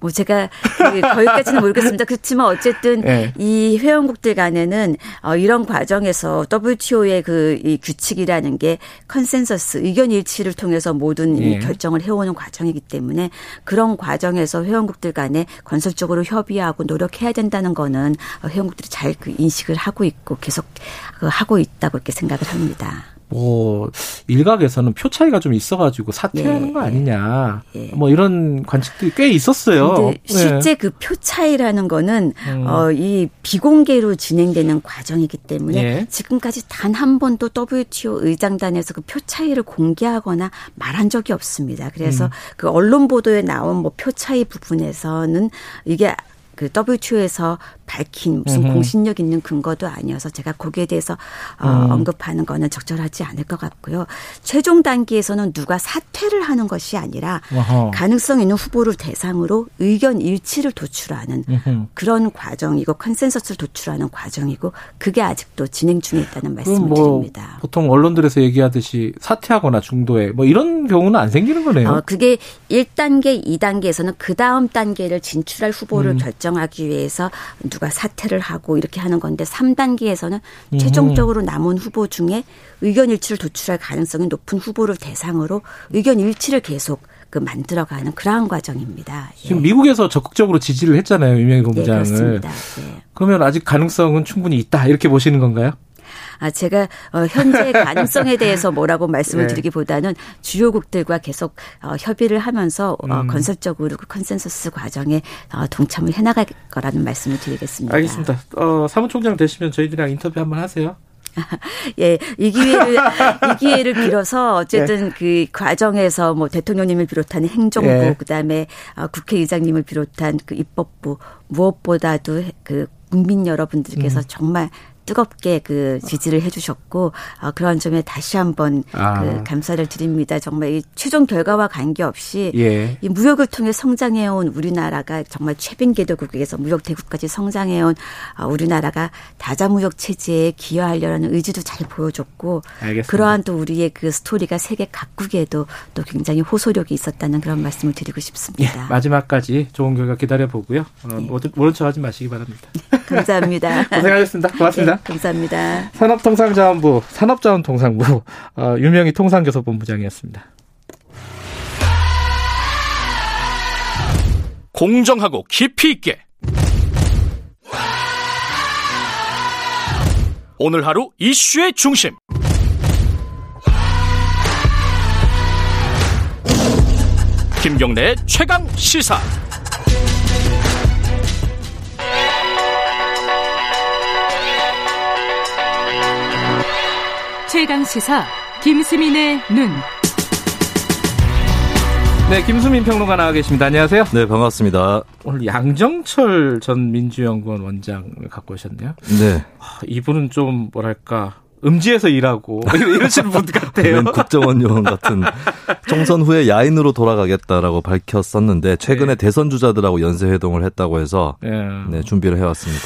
뭐 제가 그 거기까지는 모르겠습니다. 그렇지만 어쨌든 네. 이 회원국들 간에는 어, 이런 과정에서 WTO의 그 이 규칙이라는 게 컨센서스 의견 일치를 통해서 모든 네. 결정을 해오는 과정이기 때문에 그런 과정에서 회원국들 간에 건설적으로 협의하고 노력해야 된다는 거는 회원국들이 잘 그 인식을 하고 있고 계속 그 하고 있다고 이렇게 생각을 합니다. 뭐 일각에서는 표 차이가 좀 있어가지고 사퇴하는 예. 거 아니냐 예. 뭐 이런 관측들이 꽤 있었어요. 근데 실제 네. 그 표 차이라는 거는 음. 어 이 비공개로 진행되는 과정이기 때문에 예. 지금까지 단 한 번도 WTO 의장단에서 그 표 차이를 공개하거나 말한 적이 없습니다. 그래서 음. 그 언론 보도에 나온 뭐 표 차이 부분에서는 이게 그 WTO에서 밝힌 무슨 음흠. 공신력 있는 근거도 아니어서 제가 거기에 대해서 어, 음. 언급하는 거는 적절하지 않을 것 같고요. 최종 단계에서는 누가 사퇴를 하는 것이 아니라 어허. 가능성 있는 후보를 대상으로 의견 일치를 도출하는 음흠. 그런 과정이고 컨센서스를 도출하는 과정이고 그게 아직도 진행 중에 있다는 말씀을 뭐 드립니다. 보통 언론들에서 얘기하듯이 사퇴하거나 중도에 뭐 이런 경우는 안 생기는 거네요. 어, 그게 1단계, 2단계에서는 그 다음 단계를 진출할 후보를 음. 결정 하기 위해서 누가 사퇴를 하고 이렇게 하는 건데 3단계에서는 음. 최종적으로 남은 후보 중에 의견 일치를 도출할 가능성이 높은 후보를 대상으로 의견 일치를 계속 그 만들어가는 그러한 과정입니다. 예. 지금 미국에서 적극적으로 지지를 했잖아요, 유명희 본부장을. 네, 그렇습니다. 네. 그러면 아직 가능성은 충분히 있다 이렇게 보시는 건가요? 아, 제가 어, 현재 가능성에 대해서 뭐라고 말씀을 네. 드리기보다는 주요국들과 계속 어, 협의를 하면서 어, 음. 건설적으로 그 컨센서스 과정에 어, 동참을 해나갈 거라는 말씀을 드리겠습니다. 알겠습니다. 어, 사무총장 되시면 저희들이랑 인터뷰 한번 하세요. 예, 이 기회를 이 기회를 빌어서 어쨌든 네. 그 과정에서 뭐 대통령님을 비롯한 행정부 네. 그다음에 어, 국회의장님을 비롯한 그 입법부 무엇보다도 그 국민 여러분들께서 음. 정말 뜨겁게 그 지지를 해주셨고 어, 그런 점에 다시 한번 아. 그 감사를 드립니다. 정말 이 최종 결과와 관계없이 예. 이 무역을 통해 성장해온 우리나라가 정말 최빈 개도국에서 무역 대국까지 성장해온 어, 우리나라가 다자 무역 체제에 기여하려는 의지도 잘 보여줬고 알겠습니다. 그러한 또 우리의 그 스토리가 세계 각국에도 또 굉장히 호소력이 있었다는 그런 말씀을 드리고 싶습니다. 예, 마지막까지 좋은 결과 기다려 보고요. 어, 예. 척하지 마시기 바랍니다. 감사합니다. 고생하셨습니다. 고맙습니다. 네. 감사합니다. 산업통상자원부, 산업자원통상부 어, 유명희 통상교섭본부장이었습니다. 공정하고 깊이 있게 오늘 하루 이슈의 중심 김경래의 최강 시사 최강 시사 김수민의 눈. 네, 김수민 평론가 나와 계십니다. 안녕하세요. 네, 반갑습니다. 오늘 양정철 전 민주연구원 원장을 갖고 오셨네요. 네. 아, 이분은 좀 뭐랄까 음지에서 일하고 이러시는 분 같아요. 국정원 요원 같은 총선 후에 야인으로 돌아가겠다라고 밝혔었는데 최근에 네. 대선 주자들하고 연쇄 회동을 했다고 해서 네. 네, 준비를 해왔습니다.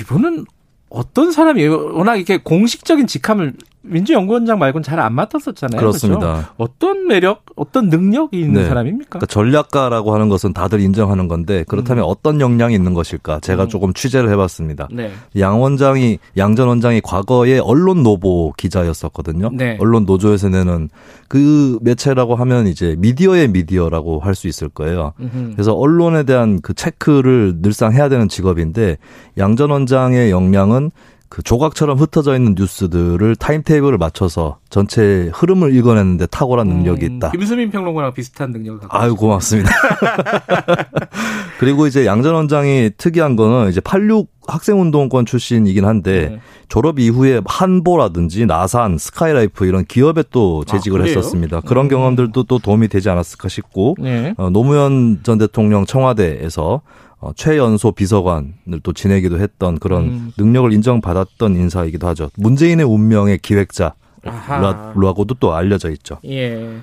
이분은 어떤 사람이에요? 워낙 이렇게 공식적인 직함을 민주연구원장 말고는 잘안 맡았었잖아요. 그렇습니다. 그렇죠? 어떤 매력, 어떤 능력이 있는 네. 사람입니까? 그러니까 전략가라고 하는 것은 다들 인정하는 건데 그렇다면 음. 어떤 역량이 있는 것일까? 제가 음. 조금 취재를 해봤습니다. 네. 양 원장이 양 전 원장이 과거에 언론 노보 기자였었거든요. 네. 언론 노조에서 내는 그 매체라고 하면 이제 미디어의 미디어라고 할 수 있을 거예요. 음흠. 그래서 언론에 대한 그 체크를 늘상 해야 되는 직업인데 양 전 원장의 역량은 그 조각처럼 흩어져 있는 뉴스들을 타임테이블을 맞춰서 전체 흐름을 읽어내는데 탁월한 음, 능력이 있다. 김수민 평론가랑 비슷한 능력을 갖고 아유 고맙습니다. 그리고 이제 양전 원장이 특이한 거는 이제 86 학생운동권 출신이긴 한데 네. 졸업 이후에 한보라든지 나산, 스카이라이프 이런 기업에 또 재직을 아, 했었습니다. 그런 음. 경험들도 또 도움이 되지 않았을까 싶고 네. 어, 노무현 전 대통령 청와대에서 어, 최연소 비서관을 또 지내기도 했던 그런 음. 능력을 인정받았던 인사이기도 하죠. 문재인의 운명의 기획자 라고도 또 알려져 있죠. 예.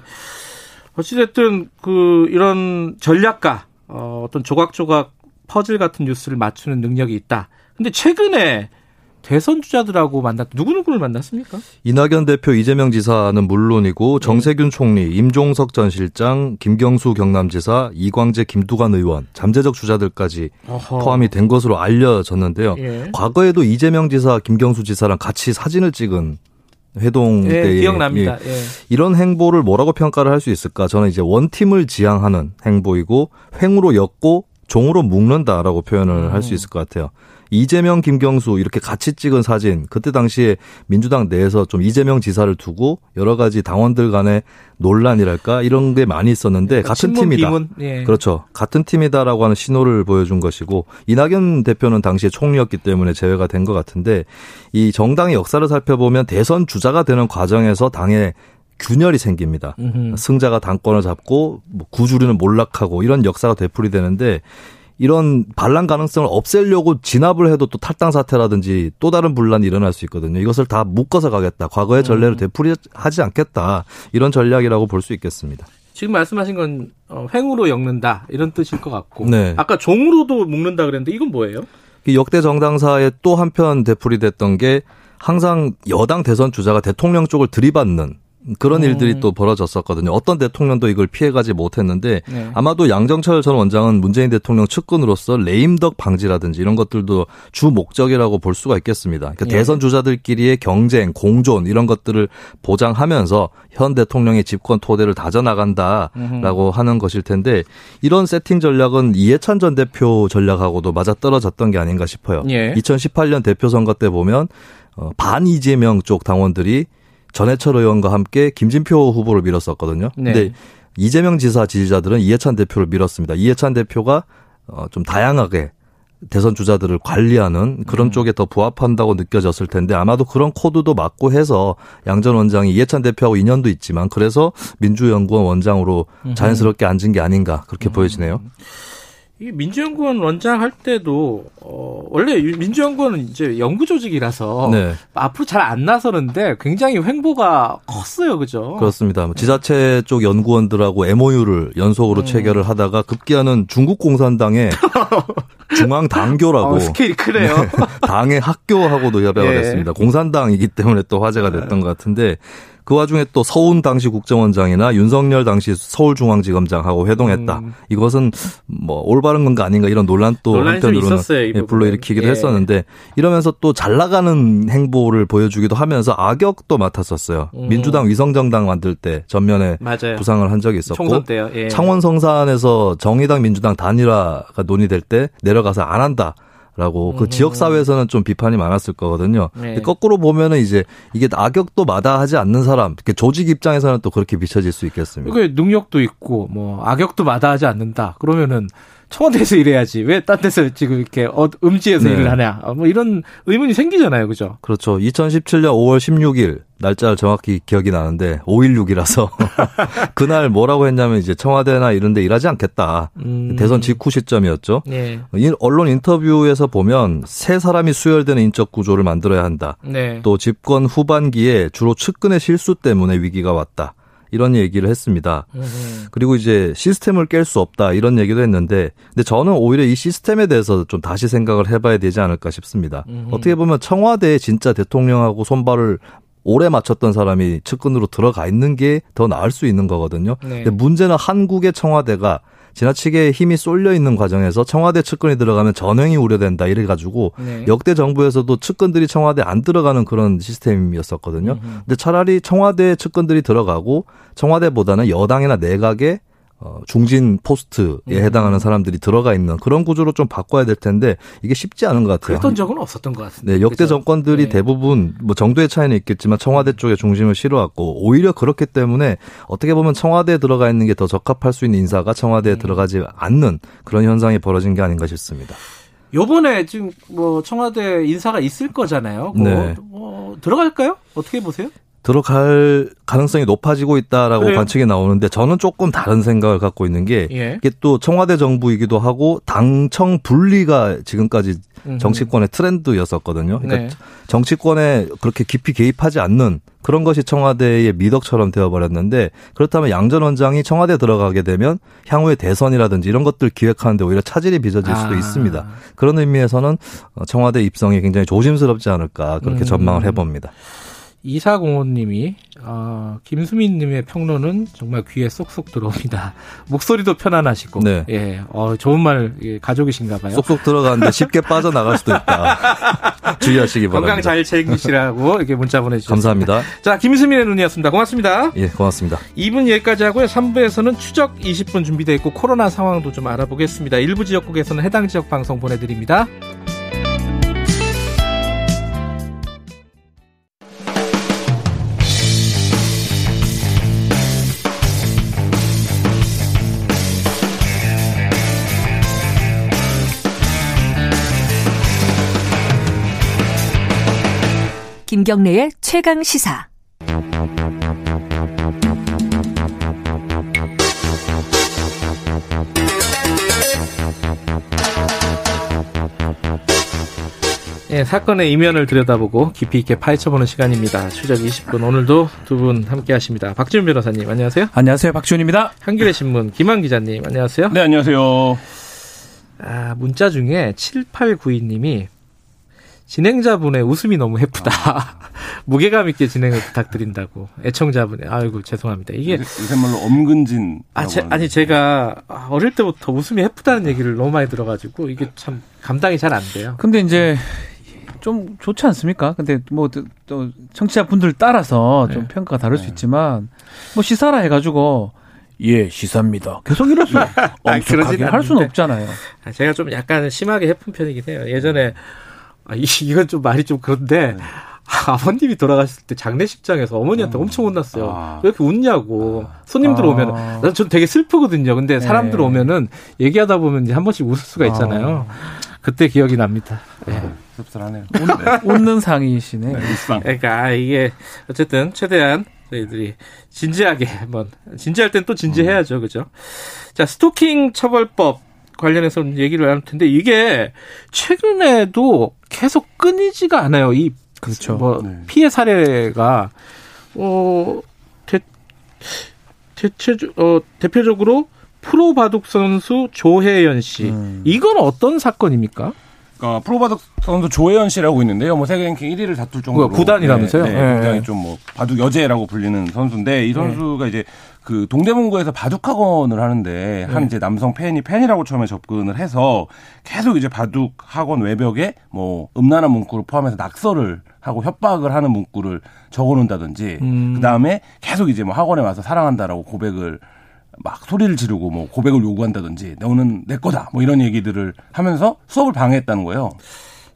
어찌됐든 그 이런 전략가 어, 어떤 조각조각 퍼즐 같은 뉴스를 맞추는 능력이 있다. 근데 최근에 대선 주자들하고 만났 누구 누구를 만났습니까? 이낙연 대표, 이재명 지사는 물론이고 네. 정세균 총리, 임종석 전 실장, 김경수 경남지사, 이광재, 김두관 의원, 잠재적 주자들까지 어허. 포함이 된 것으로 알려졌는데요. 예. 과거에도 이재명 지사, 김경수 지사랑 같이 사진을 찍은 회동 예, 때 기억납니다. 예. 예. 이런 행보를 뭐라고 평가를 할 수 있을까? 저는 이제 원팀을 지향하는 행보이고 횡으로 엮고 종으로 묶는다라고 표현을 음. 할수 있을 것 같아요. 이재명, 김경수 이렇게 같이 찍은 사진 그때 당시에 민주당 내에서 좀 이재명 지사를 두고 여러 가지 당원들 간의 논란이랄까 이런 게 많이 있었는데 그러니까 같은 팀이다. 예. 그렇죠. 같은 팀이다라고 하는 신호를 보여준 것이고 이낙연 대표는 당시에 총리였기 때문에 제외가 된 것 같은데 이 정당의 역사를 살펴보면 대선 주자가 되는 과정에서 당의 균열이 생깁니다. 음흠. 승자가 당권을 잡고 뭐 구주류는 몰락하고 이런 역사가 되풀이되는데 이런 반란 가능성을 없애려고 진압을 해도 또 탈당 사태라든지 또 다른 분란이 일어날 수 있거든요. 이것을 다 묶어서 가겠다. 과거의 전례를 음. 되풀이하지 않겠다. 이런 전략이라고 볼 수 있겠습니다. 지금 말씀하신 건 어, 횡으로 엮는다 이런 뜻일 것 같고 네. 아까 종으로도 묶는다 그랬는데 이건 뭐예요? 역대 정당사에 또 한편 되풀이됐던 게 항상 여당 대선 주자가 대통령 쪽을 들이받는 그런 음. 일들이 또 벌어졌었거든요. 어떤 대통령도 이걸 피해가지 못했는데 네. 아마도 양정철 전 원장은 문재인 대통령 측근으로서 레임덕 방지라든지 이런 것들도 주 목적이라고 볼 수가 있겠습니다. 그러니까 네. 대선 주자들끼리의 경쟁, 공존 이런 것들을 보장하면서 현 대통령의 집권 토대를 다져나간다라고 하는 것일 텐데 이런 세팅 전략은 이해찬 전 대표 전략하고도 맞아 떨어졌던 게 아닌가 싶어요. 예. 2018년 대표 선거 때 보면 어, 반 이재명 쪽 당원들이 전해철 의원과 함께 김진표 후보를 밀었었거든요. 네. 근데 이재명 지사 지지자들은 이해찬 대표를 밀었습니다. 이해찬 대표가 어, 좀 다양하게 대선 주자들을 관리하는 그런 음. 쪽에 더 부합한다고 느껴졌을 텐데 아마도 그런 코드도 맞고 해서 양전 원장이 이해찬 대표하고 인연도 있지만 그래서 민주연구원 원장으로 자연스럽게 앉은 게 아닌가 그렇게 음. 보여지네요. 이 민주연구원 원장 할 때도 어 원래 민주연구원은 이제 연구 조직이라서 네. 앞으로 잘 안 나서는데 굉장히 횡보가 컸어요, 그죠? 그렇습니다. 뭐 지자체 쪽 연구원들하고 MOU를 연속으로 음. 체결을 하다가 급기야는 중국 공산당의 중앙 당교라고 어, 스케일이 크네요. 네, 당의 학교하고도 협약을 예. 했습니다. 공산당이기 때문에 또 화제가 됐던 것 같은데 그 와중에 또 서훈 당시 국정원장이나 윤석열 당시 서울중앙지검장하고 회동했다. 음. 이것은 뭐 올바른 건가 아닌가 이런 논란 또 한편으로는 예, 불러일으키기도 예. 했었는데 이러면서 또 잘 나가는 행보를 보여주기도 하면서 악역도 맡았었어요. 음. 민주당 위성정당 만들 때 전면에 맞아요. 부상을 한 적이 있었고 예. 창원 성산에서 정의당 민주당 단일화가 논의될 때 내려가서 안 한다. 라고 그 음. 지역 사회에서는 좀 비판이 많았을 거거든요. 네. 거꾸로 보면은 이제 이게 악역도 마다하지 않는 사람, 조직 입장에서는 또 그렇게 비춰질 수 있겠습니다. 그 능력도 있고 뭐 악역도 마다하지 않는다. 그러면은 청와대에서 일해야지. 왜 딴 데서 지금 이렇게 어, 음지에서 네. 일을 하냐? 어, 뭐 이런 의문이 생기잖아요. 그죠? 그렇죠. 2017년 5월 16일 날짜를 정확히 기억이 나는데 5.16이라서 그날 뭐라고 했냐면 이제 청와대나 이런 데 일하지 않겠다. 음. 대선 직후 시점이었죠. 네. 언론 인터뷰에서 보면 세 사람이 수혈되는 인적 구조를 만들어야 한다. 네. 또 집권 후반기에 주로 측근의 실수 때문에 위기가 왔다 이런 얘기를 했습니다. 그리고 이제 시스템을 깰 수 없다 이런 얘기도 했는데 근데 저는 오히려 이 시스템에 대해서 좀 다시 생각을 해봐야 되지 않을까 싶습니다. 어떻게 보면 청와대에 진짜 대통령하고 손발을 오래 맞췄던 사람이 측근으로 들어가 있는 게 더 나을 수 있는 거거든요. 네. 근데 문제는 한국의 청와대가 지나치게 힘이 쏠려 있는 과정에서 청와대 측근이 들어가면 전횡이 우려된다 이래 가지고 네. 역대 정부에서도 측근들이 청와대 안 들어가는 그런 시스템이었었거든요. 음흠. 근데 차라리 청와대 측근들이 들어가고 청와대보다는 여당이나 내각에 어, 중진 포스트에 음. 해당하는 사람들이 들어가 있는 그런 구조로 좀 바꿔야 될 텐데 이게 쉽지 않은 것 같아요. 그랬던 적은 없었던 것 같습니다. 네, 역대 그렇죠? 정권들이 네. 대부분 뭐 정도의 차이는 있겠지만 청와대 쪽에 중심을 실어왔고 오히려 그렇기 때문에 어떻게 보면 청와대에 들어가 있는 게 더 적합할 수 있는 인사가 청와대에 음. 들어가지 않는 그런 현상이 벌어진 게 아닌가 싶습니다. 요번에 지금 뭐 청와대 인사가 있을 거잖아요. 네. 뭐 들어갈까요? 어떻게 보세요? 들어갈 가능성이 높아지고 있다라고 그래요? 관측이 나오는데 저는 조금 다른 생각을 갖고 있는 게 예. 이게 또 청와대 정부이기도 하고 당청 분리가 지금까지 정치권의 트렌드였었거든요. 그러니까 네. 정치권에 그렇게 깊이 개입하지 않는 그런 것이 청와대의 미덕처럼 되어버렸는데 그렇다면 양 전 원장이 청와대 에 들어가게 되면 향후의 대선이라든지 이런 것들 기획하는데 오히려 차질이 빚어질 수도 아. 있습니다. 그런 의미에서는 청와대 입성이 굉장히 조심스럽지 않을까 그렇게 음. 전망을 해봅니다. 이사공원님이 어, 김수민님의 평론은 정말 귀에 쏙쏙 들어옵니다. 목소리도 편안하시고, 네. 예, 어, 좋은 말 예, 가족이신가봐요. 쏙쏙 들어가는데 쉽게 빠져나갈 수도 있다. 주의하시기 바랍니다. 건강 잘 챙기시라고 이렇게 문자 보내주셨습니다. 감사합니다. 자, 김수민의 눈이었습니다. 고맙습니다. 예, 고맙습니다. 2분 여기까지 하고요. 3부에서는 추적 20분 준비되어 있고 코로나 상황도 좀 알아보겠습니다. 일부 지역국에서는 해당 지역 방송 보내드립니다. 김경래의 최강 시사. 예, 사건의 이면을 들여다보고 깊이 있게 파헤쳐보는 시간입니다. 추적 20분 오늘도 두 분 함께 하십니다. 박지훈 변호사님 안녕하세요. 안녕하세요. 박지훈입니다. 한겨레 신문 김한 기자님 안녕하세요. 네, 안녕하세요. 아, 문자 중에 7892님이 진행자분의 웃음이 너무 예쁘다. 아. 무게감 있게 진행을 부탁드린다고. 애청자분의, 아이고, 죄송합니다. 이게. 요새 말로 엄근진. 아, 제, 아니, 제가 어릴 때부터 웃음이 예쁘다는 얘기를 너무 많이 들어가지고, 이게 참 감당이 잘 안 돼요. 근데 이제, 좀 좋지 않습니까? 근데 뭐, 또, 청취자분들 따라서 좀 네. 평가가 다를 네. 수 있지만, 뭐 시사라 해가지고, 예, 시사입니다. 계속 이럴 수, 엄숙하게 할 수는 없잖아요. 아, 제가 좀 약간 심하게 해픈 편이긴 해요. 예전에, 아, 이, 이건 좀 말이 좀 그런데 네. 아버님이 돌아가셨을 때 장례식장에서 어머니한테 어. 엄청 혼났어요. 아. 왜 이렇게 웃냐고. 아. 손님들 아. 오면 난전 되게 슬프거든요. 근데 네. 사람들 오면은 얘기하다 보면 이제 한 번씩 웃을 수가 있잖아요. 아. 그때 기억이 납니다. 네. 아, 씁쓸하네요. 웃 는 상이시네. 네, 그러니까 아, 이게 어쨌든 최대한 저희들이 진지하게 한번 진지할 땐 또 진지해야죠, 그죠? 자 스토킹 처벌법 관련해서 얘기를 나눌 텐데 이게 최근에도 계속 끊이지가 않아요. 이 그렇죠. 뭐 네. 피해 사례가 어 대, 대체 어 대표적으로 프로 바둑 선수 조혜연 씨. 음. 이건 어떤 사건입니까? 어, 프로바둑 선수 조혜연 씨라고 있는데요. 뭐 세계 랭킹 1위를 다툴 정도로 구단이라면서요? 네, 네, 굉장히 좀 뭐 바둑 여제라고 불리는 선수인데 이 선수가 네. 이제 그 동대문구에서 바둑 학원을 하는데 한 네. 이제 남성 팬이 팬이라고 처음에 접근을 해서 계속 이제 바둑 학원 외벽에 뭐 음란한 문구를 포함해서 낙서를 하고 협박을 하는 문구를 적어놓는다든지 음. 그 다음에 계속 이제 뭐 학원에 와서 사랑한다라고 고백을 막 소리를 지르고 뭐 고백을 요구한다든지 너는 내 거다 뭐 이런 얘기들을 하면서 수업을 방해했다는 거예요.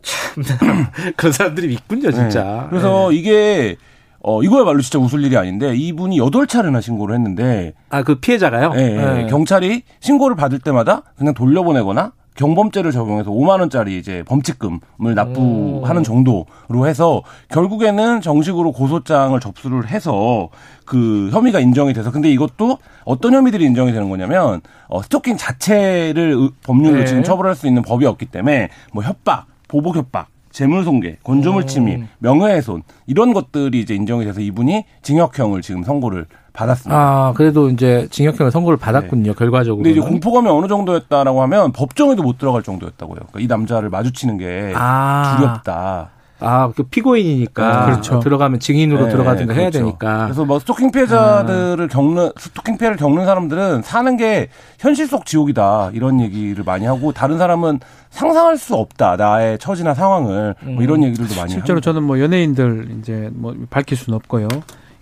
참 그런 사람들이 있군요 진짜. 네. 그래서 네. 이게 어, 이거야말로 진짜 웃을 일이 아닌데 이분이 여덟 차례나 신고를 했는데 아, 그 피해자가요? 네, 네. 경찰이 신고를 받을 때마다 그냥 돌려보내거나 경범죄를 적용해서 5만 원짜리 이제 범칙금을 납부하는 정도로 해서 결국에는 정식으로 고소장을 접수를 해서 그 혐의가 인정이 돼서 근데 이것도 어떤 혐의들이 인정이 되는 거냐면 어 스토킹 자체를 법률로 네. 지금 처벌할 수 있는 법이 없기 때문에 뭐 협박, 보복 협박 재물손괴, 건조물 침입, 명예훼손 이런 것들이 이제 인정이 돼서 이분이 징역형을 지금 선고를 받았습니다. 아, 그래도 이제 징역형을 선고를 받았군요, 네. 결과적으로. 근데 이제 공포감이 어느 정도였다라고 하면 법정에도 못 들어갈 정도였다고요. 그러니까 이 남자를 마주치는 게 아. 두렵다. 아, 그 피고인이니까. 아, 그렇죠. 들어가면 증인으로 네, 들어가든가 그렇죠. 해야 되니까. 그래서 뭐 스토킹 피해자들을 아. 겪는, 스토킹 피해를 겪는 사람들은 사는 게 현실 속 지옥이다. 이런 얘기를 많이 하고 다른 사람은 상상할 수 없다. 나의 처지나 상황을. 뭐 이런 음. 얘기들도 많이 실제로 합니다. 저는 뭐 연예인들 이제 뭐 밝힐 수는 없고요.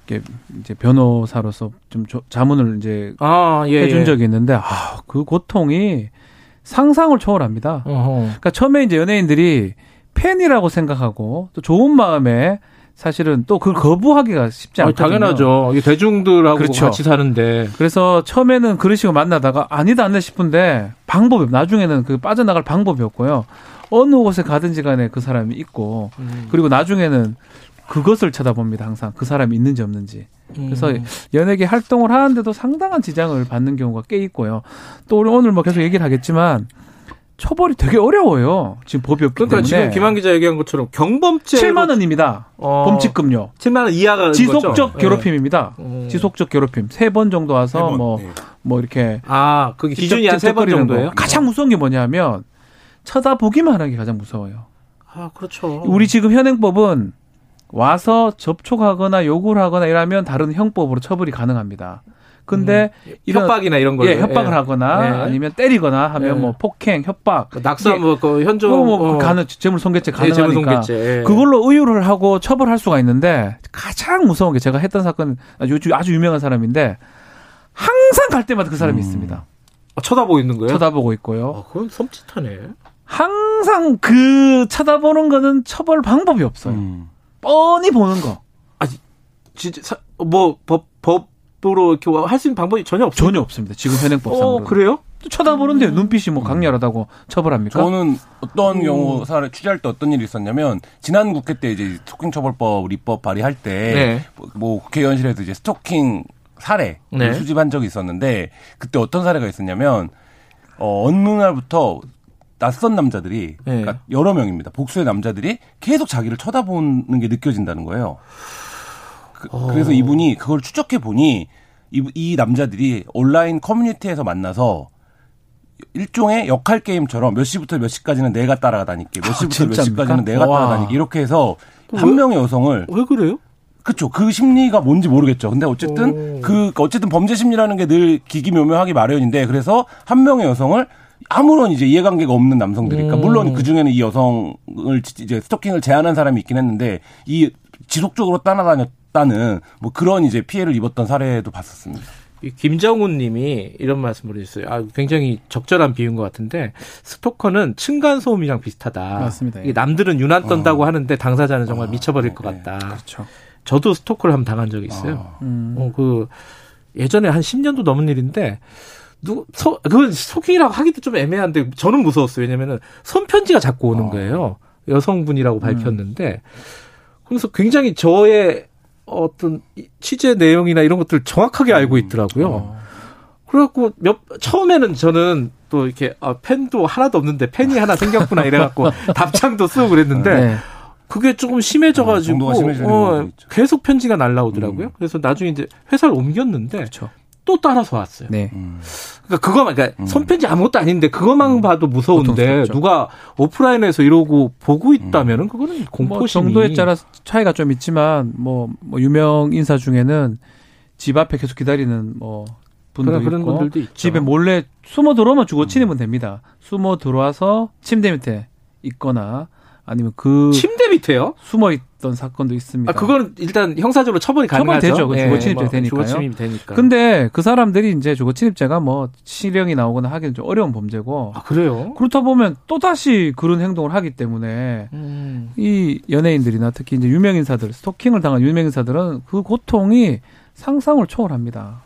이게 이제 변호사로서 좀 자문을 이제 아, 예, 해준 예. 적이 있는데 아, 그 고통이 상상을 초월합니다. 어허. 그러니까 처음에 이제 연예인들이 팬이라고 생각하고 또 좋은 마음에 사실은 또 그걸 거부하기가 쉽지 않거든요. 당연하죠. 이게 대중들하고 그렇죠. 같이 사는데. 그래서 처음에는 그런 식으로 만나다가 아니다 안돼 싶은데 방법이 나중에는 그 빠져나갈 방법이 없고요. 어느 곳에 가든지 간에 그 사람이 있고 음. 그리고 나중에는 그것을 쳐다봅니다. 항상 그 사람이 있는지 없는지. 그래서 음. 연예계 활동을 하는데도 상당한 지장을 받는 경우가 꽤 있고요. 또 우리 오늘 뭐 계속 얘기를 하겠지만 처벌이 되게 어려워요. 지금 법이 없기 그러니까 때문에. 지금 김한 기자 얘기한 것처럼 경범죄 7만 원입니다. 어. 범칙금요. 7만 원 이하가 지속적 거죠? 괴롭힘입니다. 네. 지속적 괴롭힘. 세 번 정도 와서 뭐뭐 네. 뭐 이렇게 아, 그게 기준이 한 세 번 정도예요? 가장 무서운 게 뭐냐면 쳐다보기만 하는 게 가장 무서워요. 아, 그렇죠. 우리 지금 현행법은 와서 접촉하거나 요구를 하거나 이러면 다른 형법으로 처벌이 가능합니다. 근데 음. 이런 협박이나 이런 걸 예, 협박을 예. 하거나 예. 아니면 때리거나 하면 예. 뭐 폭행, 협박, 그 낙사 뭐그 현존 뭐, 뭐 어. 가능 재물 손괴죄 예, 가능하니까 예. 그걸로 의유를 하고 처벌할 수가 있는데 가장 무서운 게 제가 했던 사건 아주 아주 유명한 사람인데 항상 갈 때마다 그 사람이 음. 있습니다. 아, 쳐다보고 있는 거예요? 쳐다보고 있고요. 아, 그건 섬찟하네. 항상 그 쳐다보는 거는 처벌 방법이 없어요. 음. 뻔히 보는 거. 아, 진짜 뭐 법 법, 으로 이렇게 할 수 있는 방법이 전혀 없어요. 전혀 없습니다. 지금 현행법상으로. 어, 그래요? 쳐다보는데 음. 눈빛이 뭐 강렬하다고 처벌합니까? 저는 어떤 음. 경우 사례 취재할 때 어떤 일이 있었냐면 지난 국회 때 이제 스토킹 처벌법 입법 발의할 때뭐 네. 뭐 국회의원실에서 이제 스토킹 사례 네. 수집한 적이 있었는데 그때 어떤 사례가 있었냐면 어, 어느 날부터 낯선 남자들이 네. 그러니까 여러 명입니다. 복수의 남자들이 계속 자기를 쳐다보는 게 느껴진다는 거예요. 그, 어. 래서 이분이 그걸 추적해 보니 이, 이 남자들이 온라인 커뮤니티에서 만나서 일종의 역할 게임처럼 몇 시부터 몇 시까지는 내가 따라다닐게, 몇 아, 시부터 아, 몇 시까지는 내가 와. 따라다닐게 이렇게 해서 한 명의 여성을 왜 그래요? 그렇죠. 그 심리가 뭔지 모르겠죠. 근데 어쨌든 오. 그 어쨌든 범죄 심리라는 게 늘 기기묘묘하기 마련인데 그래서 한 명의 여성을 아무런 이제 이해관계가 없는 남성들이니까 음. 물론 그 중에는 이 여성을 이제 스토킹을 제한한 사람이 있긴 했는데 이 지속적으로 따라다녔 다는 뭐 그런 이제 피해를 입었던 사례도 봤었습니다. 김정훈 님이 이런 말씀을 해주셨어요. 아, 굉장히 적절한 비유인 것 같은데, 스토커는 층간소음이랑 비슷하다. 맞습니다. 예. 남들은 유난 떤다고 어. 하는데 당사자는 정말 어. 미쳐버릴 네, 것 같다. 네. 그렇죠. 저도 스토커를 한번 당한 적이 있어요. 어. 음. 어, 그, 예전에 한 10년도 넘은 일인데, 누, 소, 그건 스토킹이라고 하기도 좀 애매한데, 저는 무서웠어요. 왜냐면은 손편지가 자꾸 오는 어. 거예요. 여성분이라고 밝혔는데, 음. 그래서 굉장히 저의 어떤 취재 내용이나 이런 것들 을 정확하게 알고 음. 있더라고요. 어. 그래갖고 몇 처음에는 저는 또 이렇게 아, 펜도 하나도 없는데 펜이 하나 생겼구나 이래갖고 답장도 쓰고 그랬는데 네. 그게 조금 심해져가지고 어, 계속 편지가 날라오더라고요. 음. 그래서 나중에 이제 회사를 옮겼는데 그렇죠. 또 따라서 왔어요. 네. 음. 그러니까 그거만 그러니까 음. 손편지 아무것도 아닌데 그것만 음. 봐도 무서운데 누가 오프라인에서 이러고 보고 있다면은 음. 그거는 공포심이 뭐 정도에 따라 차이가 좀 있지만 뭐, 뭐 유명 인사 중에는 집 앞에 계속 기다리는 뭐 분도 그런 있고 분들도 있죠. 집에 몰래 숨어 들어오면 주고 치면 됩니다. 숨어 들어와서 침대 밑에 있거나 아니면 그 침대 밑에요? 숨어 있던 사건도 있습니다. 아, 그거는 일단 형사적으로 처벌이 가능하죠. 처벌 되죠. 네, 주거 침입죄 뭐 되니까요. 주거 침입 되니까. 근데 그 사람들이 이제 주거 침입죄가 뭐 실형이 나오거나 하기는 좀 어려운 범죄고. 아, 그래요? 그렇다 보면 또 다시 그런 행동을 하기 때문에 음. 이 연예인들이나 특히 이제 유명 인사들, 스토킹을 당한 유명 인사들은 그 고통이 상상을 초월합니다.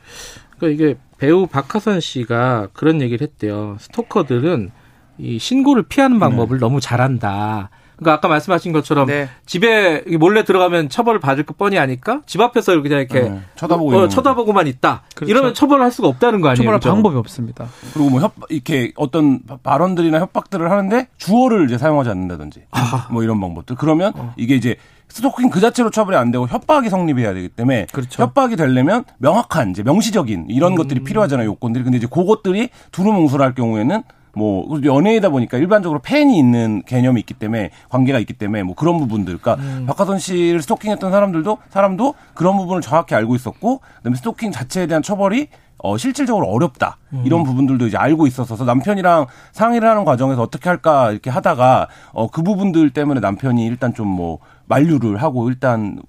그러니까 이게 배우 박하선 씨가 그런 얘기를 했대요. 스토커들은 이 신고를 피하는 방법을 네. 너무 잘한다. 그러니까 아까 말씀하신 것처럼 네. 집에 몰래 들어가면 처벌을 받을 거 뻔히 아니까 집 앞에서 그냥 이렇게 네. 쳐다보고 어, 쳐다보고만 있다. 그렇죠. 이러면 처벌할 수가 없다는 거 아니에요? 처벌할 그렇죠? 방법이 없습니다. 그리고 뭐 협, 이렇게 어떤 발언들이나 협박들을 하는데 주어를 이제 사용하지 않는다든지 아하. 뭐 이런 방법들. 그러면 어. 이게 이제 스토킹 그 자체로 처벌이 안 되고 협박이 성립해야 되기 때문에 그렇죠. 협박이 되려면 명확한 이제 명시적인 이런 음. 것들이 필요하잖아요 요건들이 근데 이제 그것들이 두루뭉술할 경우에는 뭐 연예이다 보니까 일반적으로 팬이 있는 개념이 있기 때문에 관계가 있기 때문에 뭐 그런 부분들 그러니까 음. 박하선 씨를 스토킹했던 사람들도 사람도 그런 부분을 정확히 알고 있었고 그다음에 스토킹 자체에 대한 처벌이 어, 실질적으로 어렵다. 음. 이런 부분들도 이제 알고 있었어서 남편이랑 상의를 하는 과정에서 어떻게 할까 이렇게 하다가 어, 그 부분들 때문에 남편이 일단 좀 뭐 만류를 하고 일단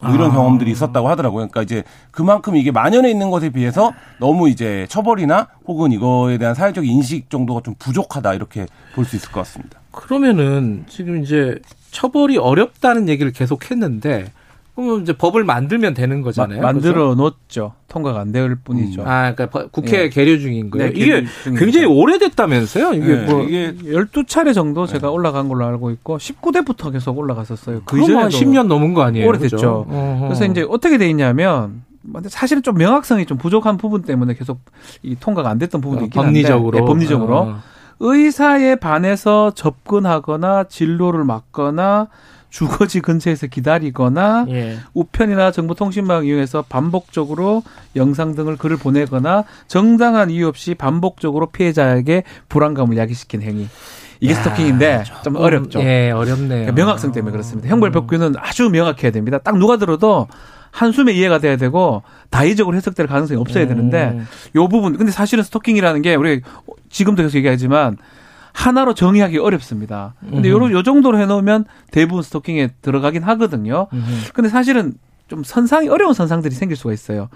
뭐 이런 아. 경험들이 있었다고 하더라고요. 그러니까 이제 그만큼 이게 만연해 있는 것에 비해서 너무 이제 처벌이나 혹은 이거에 대한 사회적 인식 정도가 좀 부족하다 이렇게 볼 수 있을 것 같습니다. 그러면은 지금 이제 처벌이 어렵다는 얘기를 계속 했는데 그러면 이제 법을 만들면 되는 거잖아요. 마, 만들어? 놓죠. 통과가 안 될 뿐이죠. 음. 아, 그러니까 국회 예. 계류 중인 거예요. 네, 이게 굉장히 오래됐다면서요? 이게 네, 뭐 이게 12차례 정도 네. 제가 올라간 걸로 알고 있고 19대부터 계속 올라갔었어요. 그 전에 한 10년 넘은 거 아니에요? 오래됐죠. 그렇죠? 그래서 이제 어떻게 돼 있냐면 사실은 좀 명확성이 좀 부족한 부분 때문에 계속 이 통과가 안 됐던 부분도 어, 있긴 법리적으로. 한데 네, 법리적으로 어. 의사에 반해서 접근하거나 진로를 막거나 주거지 근처에서 기다리거나 예. 우편이나 정보통신망 이용해서 반복적으로 영상 등을 글을 보내거나 정당한 이유 없이 반복적으로 피해자에게 불안감을 야기시킨 행위. 이게 야, 스토킹인데 좀 어렵죠. 예, 어렵네요. 그러니까 명확성 때문에 그렇습니다. 형벌 법규는 아주 명확해야 됩니다. 딱 누가 들어도 한숨에 이해가 돼야 되고 다의적으로 해석될 가능성이 없어야 음. 되는데 요 부분 근데 사실은 스토킹이라는 게 우리 지금도 계속 얘기하지만 하나로 정의하기 어렵습니다. 근데 요런 요 정도로 해놓으면 대부분 스토킹에 들어가긴 하거든요. 음흠. 근데 사실은 좀 선상이 어려운 선상들이 생길 수가 있어요.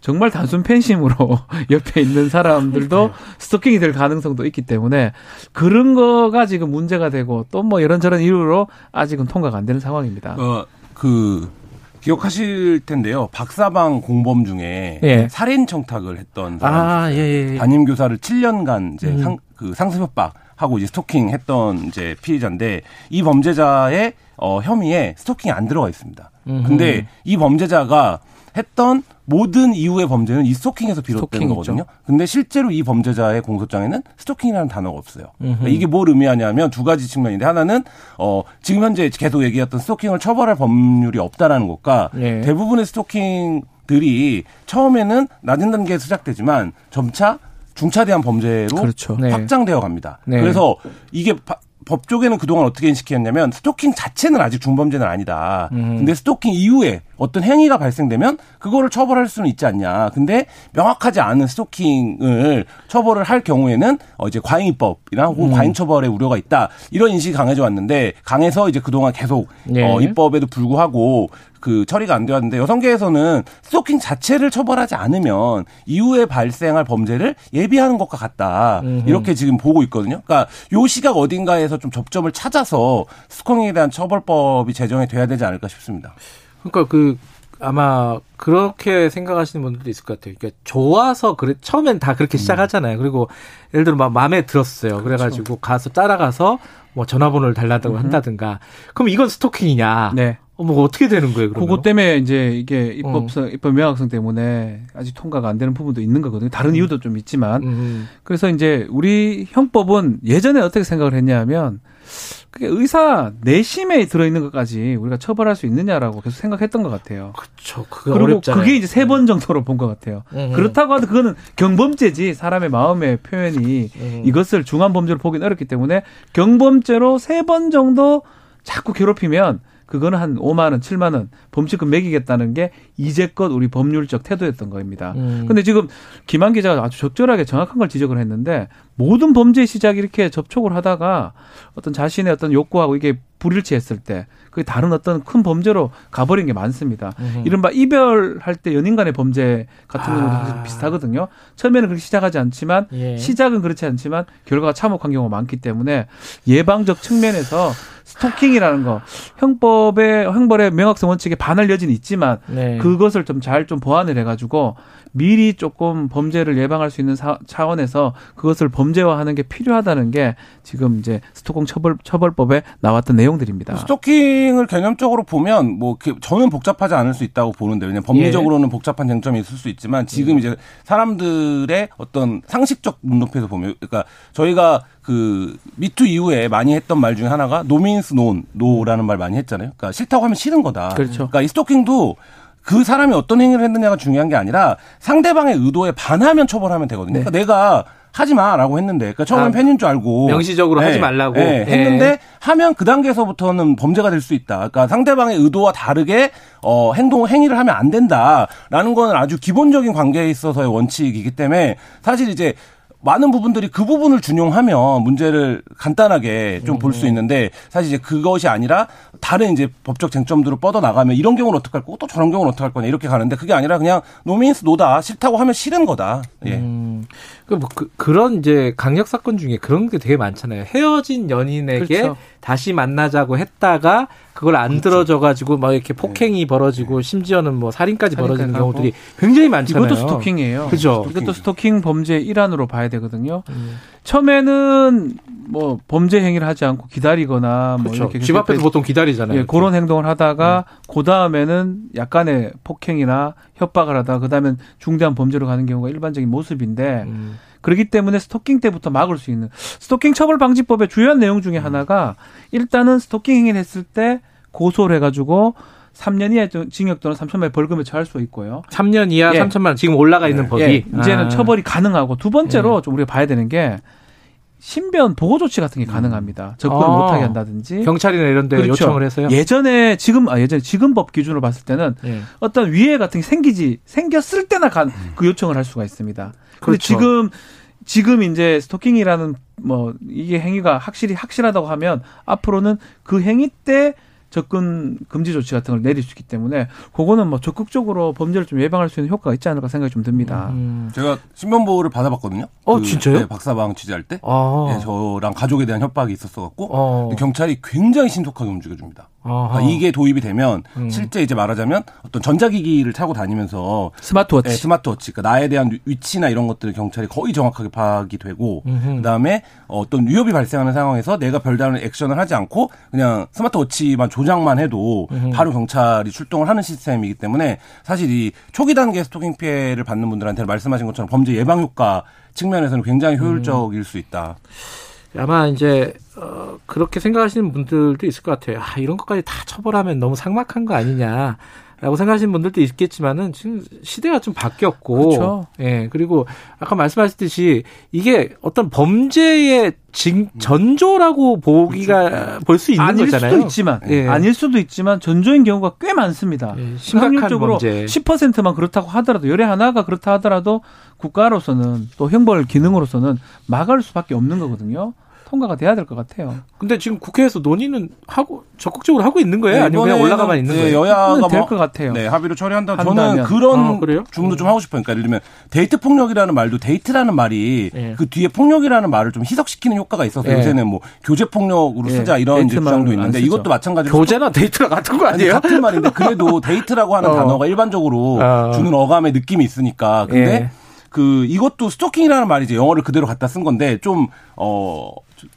정말 단순 팬심으로 옆에 있는 사람들도 스토킹이 될 가능성도 있기 때문에 그런 거가 지금 문제가 되고 또 뭐 이런저런 이유로 아직은 통과가 안 되는 상황입니다. 어, 그 기억하실 텐데요. 박사방 공범 중에 예. 살인 청탁을 했던 사람 아, 예, 예, 예. 담임 교사를 7년간 이제 음. 상, 그 상습 협박 하고 이제 스토킹 했던 이제 피해자인데 이 범죄자의 어, 혐의에 스토킹이 안 들어가 있습니다. 음흠. 근데 이 범죄자가 했던 모든 이후의 범죄는 이 스토킹에서 비롯되는 거거든요. 근데 실제로 이 범죄자의 공소장에는 스토킹이라는 단어가 없어요. 그러니까 이게 뭘 의미하냐면 두 가지 측면인데 하나는 어 지금 현재 계속 얘기했던 스토킹을 처벌할 법률이 없다라는 것과 네. 대부분의 스토킹 들이 처음에는 낮은 단계에서 시작되지만 점차 중차대한 범죄로 그렇죠. 네. 확장되어 갑니다. 네. 그래서 이게 법조계는 그동안 어떻게 인식했냐면 스토킹 자체는 아직 중범죄는 아니다. 음. 근데 스토킹 이후에 어떤 행위가 발생되면 그거를 처벌할 수는 있지 않냐. 근데 명확하지 않은 스토킹을 처벌을 할 경우에는 어 이제 과잉입법이나 혹은 음. 과잉처벌의 우려가 있다. 이런 인식이 강해져 왔는데 강해서 이제 그동안 계속 네. 어 입법에도 불구하고 그 처리가 안 되었는데 여성계에서는 스토킹 자체를 처벌하지 않으면 이후에 발생할 범죄를 예비하는 것과 같다. 음흠. 이렇게 지금 보고 있거든요. 그러니까 요 시각 어딘가에서 좀 접점을 찾아서 스토킹에 대한 처벌법이 제정이 돼야 되지 않을까 싶습니다. 그러니까 그 아마 그렇게 생각하시는 분들도 있을 것 같아요. 그러니까 좋아서 그래 처음엔 다 그렇게 음. 시작하잖아요. 그리고 예를 들어 막 마음에 들었어요. 그렇죠. 그래가지고 가서 따라가서 뭐 전화번호를 달라고 한다든가. 그럼 이건 스토킹이냐? 네. 뭐 어떻게 되는 거예요? 그러면? 그것 때문에 이제 이게 입법성, 어. 입법 명확성 때문에 아직 통과가 안 되는 부분도 있는 거거든요. 다른 음. 이유도 좀 있지만. 음. 그래서 이제 우리 형법은 예전에 어떻게 생각을 했냐면 그게 의사 내심에 들어있는 것까지 우리가 처벌할 수 있느냐라고 계속 생각했던 것 같아요. 그렇죠. 그리고 어렵잖아요. 그게 이제 세번 네. 정도로 본 것 같아요. 음. 그렇다고 하도 그거는 경범죄지 사람의 마음의 표현이 음. 이것을 중한 범죄로 보기는 어렵기 때문에 경범죄로 세 번 정도 자꾸 괴롭히면 그거는 한 5만 원, 7만 원 범칙금 매기겠다는 게 이제껏 우리 법률적 태도였던 겁니다. 음. 근데 지금 김한 기자가 아주 적절하게 정확한 걸 지적을 했는데 모든 범죄 시작이 이렇게 접촉을 하다가 어떤 자신의 어떤 욕구하고 이게 불일치했을 때 그게 다른 어떤 큰 범죄로 가버린 게 많습니다. 음. 이른바 이별할 때 연인 간의 범죄 같은 경우도 아. 비슷하거든요. 처음에는 그렇게 시작하지 않지만 예. 시작은 그렇지 않지만 결과가 참혹한 경우가 많기 때문에 예방적 측면에서 스토킹이라는 거 형법의 형벌의 명확성 원칙에 반할 여지는 있지만 네. 그것을 좀 잘좀 좀 보완을 해가지고 미리 조금 범죄를 예방할 수 있는 사, 차원에서 그것을 범죄화하는 게 필요하다는 게 지금 이제 스토킹 처벌 처벌법에 나왔던 내용들입니다. 스토킹을 개념적으로 보면 뭐 저는 복잡하지 않을 수 있다고 보는데 왜냐면 법리적으로는 예. 복잡한 쟁점이 있을 수 있지만 지금 음. 이제 사람들의 어떤 상식적 눈높이에서 보면 그러니까 저희가 그 미투 이후에 많이 했던 말 중에 하나가 no means no라는 말 많이 했잖아요. 그러니까 싫다고 하면 싫은 거다. 그렇죠. 그러니까 이 스토킹도 그 사람이 어떤 행위를 했느냐가 중요한 게 아니라 상대방의 의도에 반하면 처벌하면 되거든요. 네. 그러니까 내가 하지 마라고 했는데, 그러니까 처음엔 아, 팬인 줄 알고 명시적으로 네, 하지 말라고 네, 했는데 네. 하면 그 단계에서부터는 범죄가 될 수 있다. 그러니까 상대방의 의도와 다르게 어 행동 행위를 하면 안 된다라는 건 아주 기본적인 관계에 있어서의 원칙이기 때문에 사실 이제 많은 부분들이 그 부분을 준용하면 문제를 간단하게 좀 볼수 음. 있는데 사실 이제 그것이 아니라 다른 이제 법적 쟁점들을 뻗어 나가면 이런 경우는 어떡 할 거고 또 저런 경우는 어떡 할 거냐 이렇게 가는데 그게 아니라 그냥 no means no다 싫다고 하면 싫은 거다. 예. 음. 음. 그, 뭐, 그, 그런 이제 강력 사건 중에 그런 게 되게 많잖아요. 헤어진 연인에게 그렇죠. 다시 만나자고 했다가 그걸 안 그렇죠. 들어줘가지고 막 이렇게 폭행이 네. 벌어지고 심지어는 뭐 살인까지 벌어지는 경우들이 굉장히 많잖아요. 이것도 스토킹이에요. 그죠. 이것도 스토킹 범죄 일환으로 봐야 되거든요. 음. 처음에는 뭐 범죄 행위를 하지 않고 기다리거나 뭐 그렇죠. 뭐 이렇게 집 앞에서 보통 기다리잖아요. 예, 그런 행동을 하다가 음. 그 다음에는 약간의 폭행이나 협박을 하다가 그 다음엔 중대한 범죄로 가는 경우가 일반적인 모습인데 음. 그렇기 때문에 스토킹 때부터 막을 수 있는 스토킹 처벌 방지법의 주요한 내용 중에 음. 하나가 일단은 스토킹 행위를 했을 때 고소를 해가지고 3년 이하 징역 또는 3천만 원 벌금에 처할 수 있고요. 3년 이하 예. 3천만 원 지금 올라가 있는 예. 법이 예. 이제는 아. 처벌이 가능하고 두 번째로 예. 좀 우리가 봐야 되는 게 신변 보호 조치 같은 게 음. 가능합니다. 접근을 아, 못하게 한다든지 경찰이나 이런 데 그렇죠. 요청을 해서요. 예전에 지금 아 예전에 지금 법 기준으로 봤을 때는 예. 어떤 위해 같은 게 생기지 생겼을 때나 간 그 요청을 할 수가 있습니다. 그런데 그렇죠. 지금 지금 이제 스토킹이라는 뭐 이게 행위가 확실히 확실하다고 하면 앞으로는 그 행위 때 접근 금지 조치 같은 걸 내릴 수 있기 때문에 그거는 뭐 적극적으로 범죄를 좀 예방할 수 있는 효과가 있지 않을까 생각이 좀 듭니다. 음. 제가 신변 보호를 받아봤거든요. 어 그, 진짜요? 네, 박사방 취재할 때 아. 네, 저랑 가족에 대한 협박이 있었어 갖고 어. 경찰이 굉장히 신속하게 움직여줍니다. 그러니까 이게 도입이 되면 음. 실제 이제 말하자면 어떤 전자기기를 차고 다니면서 스마트워치, 네, 스마트워치, 그러니까 나에 대한 위치나 이런 것들을 경찰이 거의 정확하게 파악이 되고 음흠. 그다음에 어떤 위협이 발생하는 상황에서 내가 별다른 액션을 하지 않고 그냥 스마트워치만 조작만 해도 음흠. 바로 경찰이 출동을 하는 시스템이기 때문에 사실 이 초기 단계 스토킹 피해를 받는 분들한테는 말씀하신 것처럼 범죄 예방 효과 측면에서는 굉장히 효율적일 음. 수 있다. 아마 이제 어, 그렇게 생각하시는 분들도 있을 것 같아요. 아, 이런 것까지 다 처벌하면 너무 삭막한 거 아니냐. 라고 생각하시는 분들도 있겠지만은 지금 시대가 좀 바뀌었고 그렇죠. 예 그리고 아까 말씀하셨듯이 이게 어떤 범죄의 징, 전조라고 보기가 그렇죠. 볼수 있는 아닐 거잖아요. 수도 있지만 예. 아닐 수도 있지만 전조인 경우가 꽤 많습니다. 예, 심각적으로 10%만 그렇다고 하더라도 열의 하나가 그렇다 하더라도 국가로서는 또 형벌 기능으로서는 막을 수밖에 없는 거거든요. 통과가 돼야 될 것 같아요. 근데 지금 국회에서 논의는 하고 적극적으로 하고 있는 거예요? 네, 아니면 그냥 올라가만 있는 네, 거예요? 여야가 될것 같아요. 네, 합의로 처리한다. 저는 그런 아, 주문도 좀 하고 싶어요. 그러니까 예를 들면 데이트 폭력이라는 말도 데이트라는 말이 네. 그 뒤에 폭력이라는 말을 좀 희석시키는 효과가 있어서 네. 요새는 뭐 교제 폭력으로 네. 쓰자 이런 주장도 있는데 이것도 마찬가지로 교제나 데이트랑 같은 거 아니에요? 아니, 같은 말인데 그래도 데이트라고 하는 어. 단어가 일반적으로 어. 주는 어감의 느낌이 있으니까 근데 예. 그 이것도 스토킹이라는 말이 제 영어를 그대로 갖다 쓴 건데 좀 어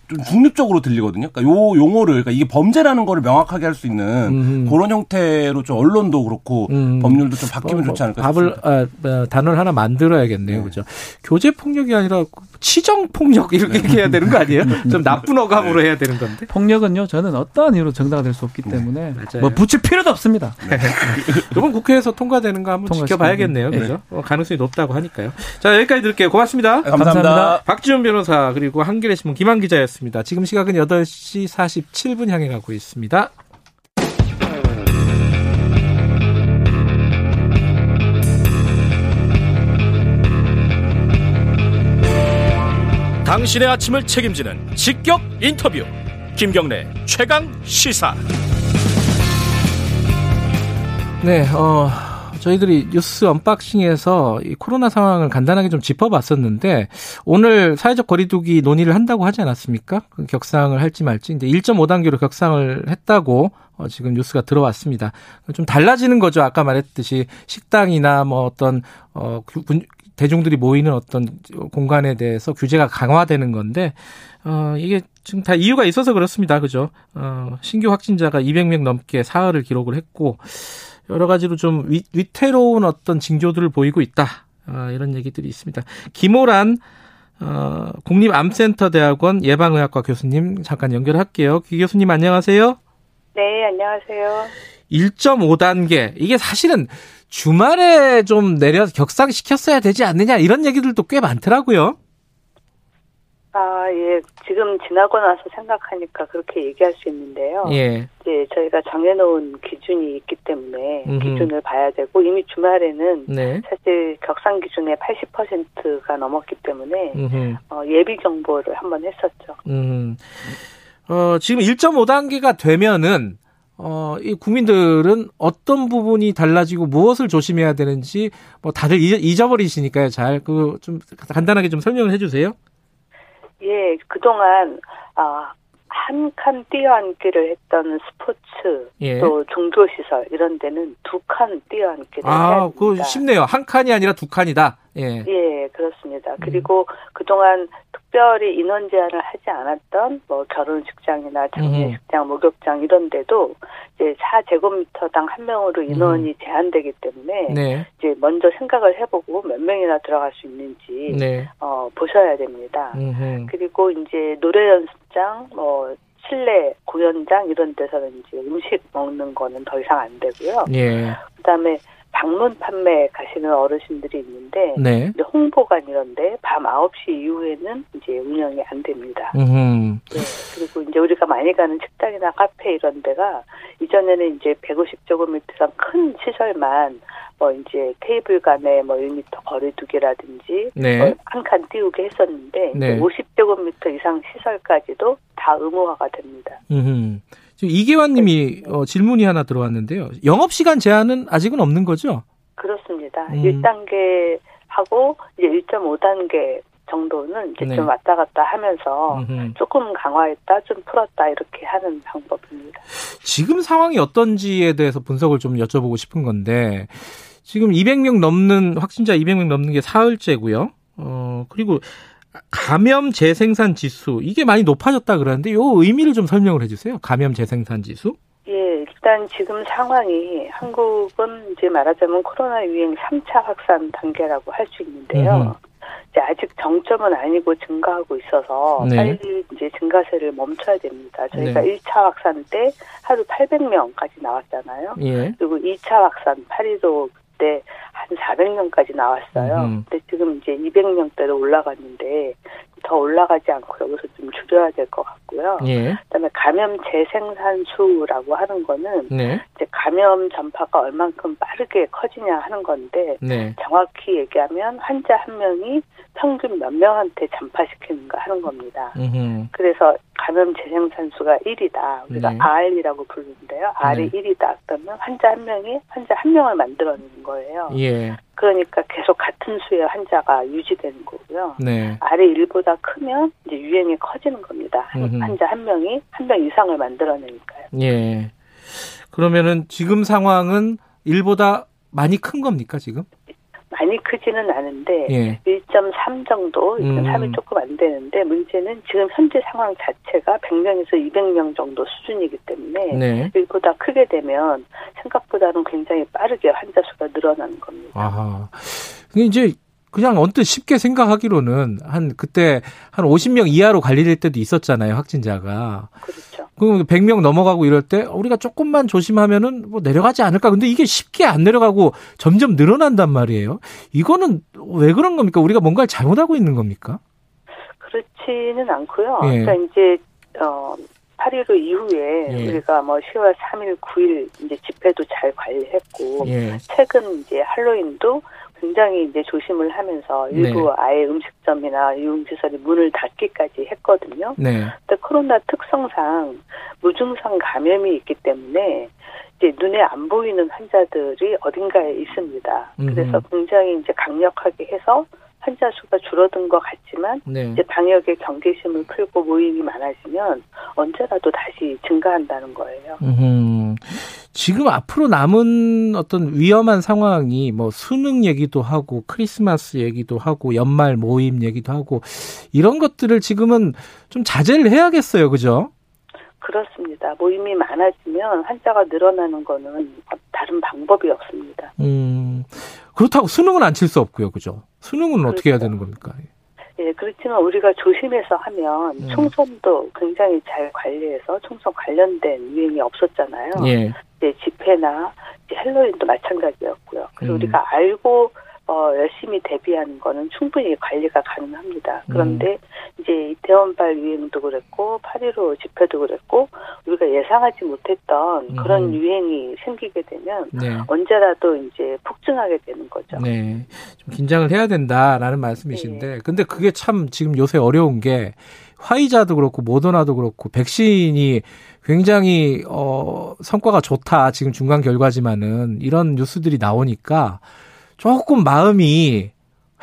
좀 중립적으로 들리거든요. 그러니까 요 용어를 그러니까 이게 범죄라는 거를 명확하게 할 수 있는 음. 그런 형태로 좀 언론도 그렇고 음. 법률도 좀 바뀌면 뭐, 좋지 않을까 답을 아, 뭐, 단어를 하나 만들어야겠네요. 네. 그죠? 교제 폭력이 아니라 치정 폭력 이렇게 네. 해야 되는 거 아니에요? 좀 나쁜 어감으로 네. 해야 되는 건데. 폭력은요. 저는 어떠한 이유로 정당화될 수 없기 네. 때문에 네. 뭐 붙일 필요도 없습니다. 네. 이번 국회에서 통과되는 거 한번 지켜봐야겠네요. 그죠? 어, 가능성이 높다고 하니까요. 자, 여기까지 들을게요. 고맙습니다. 감사합니다. 감사합니다. 박지원 변호사 그리고 한겨레 신문 김한 기자 였습니다. 지금 지금 시각은 8시 47분 향해 가고 있습니다. 당신의 아침을 책임지는 직격 인터뷰. 김경래 최강 시사. 네, 어, 저희들이 뉴스 언박싱에서 이 코로나 상황을 간단하게 좀 짚어봤었는데 오늘 사회적 거리두기 논의를 한다고 하지 않았습니까? 그 격상을 할지 말지. 이제 1.5단계로 격상을 했다고 어, 지금 뉴스가 들어왔습니다. 좀 달라지는 거죠. 아까 말했듯이 식당이나 뭐 어떤 어 대중들이 모이는 어떤 공간에 대해서 규제가 강화되는 건데 어 이게 지금 다 이유가 있어서 그렇습니다. 그죠? 어 신규 확진자가 200명 넘게 사흘을 기록을 했고 여러 가지로 좀 위, 위태로운 어떤 징조들을 보이고 있다. 아, 이런 얘기들이 있습니다. 김호란 어, 국립암센터대학원 예방의학과 교수님 잠깐 연결할게요. 귀 교수님 안녕하세요. 네, 안녕하세요. 1.5단계 이게 사실은 주말에 좀 내려서 격상시켰어야 되지 않느냐 이런 얘기들도 꽤 많더라고요. 아, 예. 지금 지나고 나서 생각하니까 그렇게 얘기할 수 있는데요. 예. 이제 저희가 정해놓은 기준이 있기 때문에 음흠. 기준을 봐야 되고 이미 주말에는 네. 사실 격상 기준의 80%가 넘었기 때문에 어, 예비 경보를 한번 했었죠. 음. 어, 지금 1.5단계가 되면은 어, 이 국민들은 어떤 부분이 달라지고 무엇을 조심해야 되는지 뭐 다들 잊어버리시니까요. 잘 그 좀 간단하게 좀 설명을 해 주세요. 예, 그동안 아 한 칸 뛰어앉기를 했던 스포츠 예. 또 종교시설 이런 데는 두 칸 뛰어앉기를 아, 해야 됩니다. 그 쉽네요. 한 칸이 아니라 두 칸이다. 예, 예 그렇습니다. 음. 그리고 그동안 특별히 인원 제한을 하지 않았던 뭐 결혼 식장이나 장례식장, 음. 목욕장 이런 데도 이제 4제곱미터당 한 명으로 음. 인원이 음. 제한되기 때문에 네. 이제 먼저 생각을 해보고 몇 명이나 들어갈 수 있는지 네. 어, 보셔야 됩니다. 음흠. 그리고 이제 노래 연습장, 뭐 실내 공연장 이런 데서는 이제 음식 먹는 거는 더 이상 안 되고요. 예. 그다음에 방문 판매 가시는 어르신들이 있는데 네. 이제 홍보관 이런데 밤 9시 이후에는 이제 운영이 안 됩니다. 네, 그리고 이제 우리가 많이 가는 식당이나 카페 이런 데가 이전에는 이제 150제곱미터 큰 시설만 뭐 이제 테이블 간에 뭐 1m 거리두기라든지 네. 뭐 한칸 띄우게 했었는데 네. 50제곱미터 이상 시설까지도 다 의무화가 됩니다. 음. 이계환님이 어, 질문이 하나 들어왔는데요. 영업 시간 제한은 아직은 없는 거죠? 그렇습니다. 음. 1단계 하고 이제 1.5단계 정도는 이제 네. 좀 왔다 갔다 하면서 음흠. 조금 강화했다, 좀 풀었다 이렇게 하는 방법입니다. 지금 상황이 어떤지에 대해서 분석을 좀 여쭤보고 싶은 건데 지금 200명 넘는 확진자 200명 넘는 게 사흘째고요. 어 그리고 감염 재생산 지수 이게 많이 높아졌다 그러는데 이 의미를 좀 설명을 해주세요. 감염 재생산 지수? 예, 일단 지금 상황이 한국은 이제 말하자면 코로나 유행 3차 확산 단계라고 할 수 있는데요. 이제 아직 정점은 아니고 증가하고 있어서 네. 빨리 이제 증가세를 멈춰야 됩니다. 저희가 네. 1차 확산 때 하루 800명까지 나왔잖아요. 예. 그리고 2차 확산 8일도 그 때 한 400명까지 나왔어요. 음. 근데 지금 이제 200명대로 올라갔는데 더 올라가지 않고 여기서 좀 줄여야 될 것 같고요. 예. 그다음에 감염 재생산수라고 하는 거는 네. 이제 감염 전파가 얼만큼 빠르게 커지냐 하는 건데 네. 정확히 얘기하면 환자 한 명이 평균 몇 명한테 전파시키는가 하는 겁니다. 음흠. 그래서 감염 재생산수가 1이다. 우리가 네. R이라고 부르는데요. R이 네. 1이다. 그러면 환자 한 명이 환자 한 명을 만들어내는 거예요. 예. 그러니까 계속 같은 수의 환자가 유지되는 거고요. 네. R이 1보다 크면 이제 유행이 커지는 겁니다. 음흠. 환자 한 명이 한 명 이상을 만들어내니까요. 예. 그러면은 지금 상황은 1보다 많이 큰 겁니까, 지금? 많이 크지는 않은데 예. 1.3 정도, 1.3이 음. 조금 안 되는데 문제는 지금 현재 상황 자체가 100명에서 200명 정도 수준이기 때문에 네. 일보다 크게 되면 생각보다는 굉장히 빠르게 환자 수가 늘어나는 겁니다. 아하. 이제 그냥 언뜻 쉽게 생각하기로는 한 그때 한 50명 이하로 관리될 때도 있었잖아요, 확진자가. 그렇죠. 그럼 100명 넘어가고 이럴 때 우리가 조금만 조심하면은 뭐 내려가지 않을까. 근데 이게 쉽게 안 내려가고 점점 늘어난단 말이에요. 이거는 왜 그런 겁니까? 우리가 뭔가를 잘못하고 있는 겁니까? 그렇지는 않고요. 예. 그러니까 이제 어 8.15 이후에 예. 우리가 뭐 10월 3일, 9일 이제 집회도 잘 관리했고 예. 최근 이제 할로윈도 굉장히 이제 조심을 하면서 일부 네. 아예 음식점이나 유흥시설이 문을 닫기까지 했거든요. 네. 근데 코로나 특성상 무증상 감염이 있기 때문에 이제 눈에 안 보이는 환자들이 어딘가에 있습니다. 그래서 굉장히 이제 강력하게 해서 환자 수가 줄어든 것 같지만 네. 이제 방역의 경계심을 풀고 모임이 많아지면 언제라도 다시 증가한다는 거예요. 음흠. 지금 앞으로 남은 어떤 위험한 상황이 뭐 수능 얘기도 하고 크리스마스 얘기도 하고 연말 모임 얘기도 하고 이런 것들을 지금은 좀 자제를 해야겠어요. 그죠? 그렇습니다. 모임이 많아지면 환자가 늘어나는 거는 다른 방법이 없습니다. 음. 그렇다고 수능은 안 칠 수 없고요. 그죠? 수능은 그렇죠. 어떻게 해야 되는 겁니까? 예, 그렇지만 우리가 조심해서 하면 음. 총선도 굉장히 잘 관리해서 총선 관련된 유행이 없었잖아요. 예. 이제 집회나 이제 헬로윈도 마찬가지였고요. 그래서 음. 우리가 알고 어, 열심히 대비하는 거는 충분히 관리가 가능합니다. 그런데 음. 이제 이태원발 유행도 그랬고 8.15 집회도 그랬고 우리가 예상하지 못했던 음. 그런 유행이 생기게 되면 네. 언제라도 이제 폭증하게 되는 거죠. 네. 좀 긴장을 해야 된다라는 말씀이신데 네. 근데 그게 참 지금 요새 어려운 게 화이자도 그렇고 모더나도 그렇고 백신이 굉장히 어 성과가 좋다. 지금 중간 결과지만은 이런 뉴스들이 나오니까 조금 마음이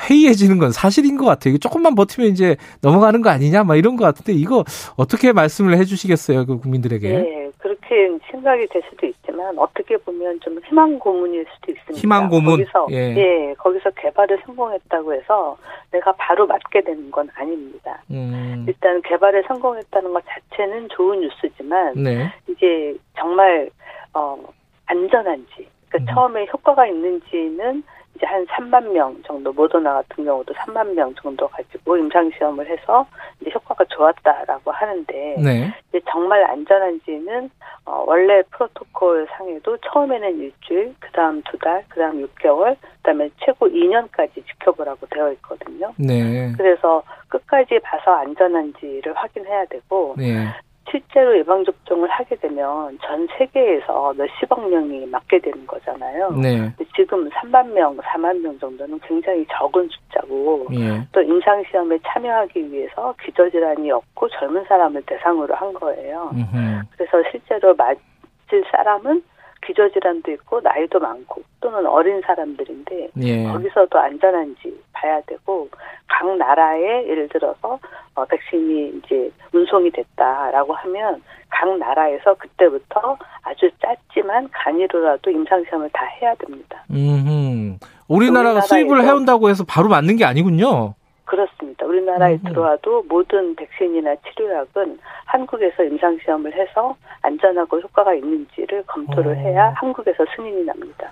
회의해지는 건 사실인 것 같아요. 조금만 버티면 이제 넘어가는 거 아니냐, 막 이런 것 같은데 이거 어떻게 말씀을 해주시겠어요, 그 국민들에게? 네, 그렇게 생각이 될 수도 있지만 어떻게 보면 좀 희망 고문일 수도 있습니다. 희망 고문. 거기서 예. 예, 거기서 개발에 성공했다고 해서 내가 바로 맞게 되는 건 아닙니다. 음. 일단 개발에 성공했다는 것 자체는 좋은 뉴스지만 네. 이제 정말 어 안전한지, 그러니까 음. 처음에 효과가 있는지는 이제 한 3만 명 정도 모더나 같은 경우도 3만 명 정도 가지고 임상 시험을 해서 이제 효과가 좋았다라고 하는데 네. 이제 정말 안전한지는 어, 원래 프로토콜 상에도 처음에는 일주일, 그다음 두 달, 그다음 6개월, 그다음에 최고 2년까지 지켜보라고 되어 있거든요. 네. 그래서 끝까지 봐서 안전한지를 확인해야 되고 네. 실제로 예방접종을 하게 되면 전 세계에서 몇십억 명이 맞게 되는 거잖아요. 네. 지금 3만 명, 4만 명 정도는 굉장히 적은 숫자고 예. 또 임상시험에 참여하기 위해서 기저질환이 없고 젊은 사람을 대상으로 한 거예요. 음흠. 그래서 실제로 맞을 사람은 기저질환도 있고 나이도 많고 또는 어린 사람들인데 예. 거기서도 안전한지 봐야 되고 각 나라에 예를 들어서 어, 백신이 이제 운송이 됐다라고 하면 각 나라에서 그때부터 아주 짧지만 간이로라도 임상시험을 다 해야 됩니다. 음, 우리나라가 수입을 해온다고 해서 바로 맞는 게 아니군요. 그렇습니다. 우리나라에 음. 들어와도 모든 백신이나 치료약은 한국에서 임상시험을 해서 안전하고 효과가 있는지를 검토를 어. 해야 한국에서 승인이 납니다.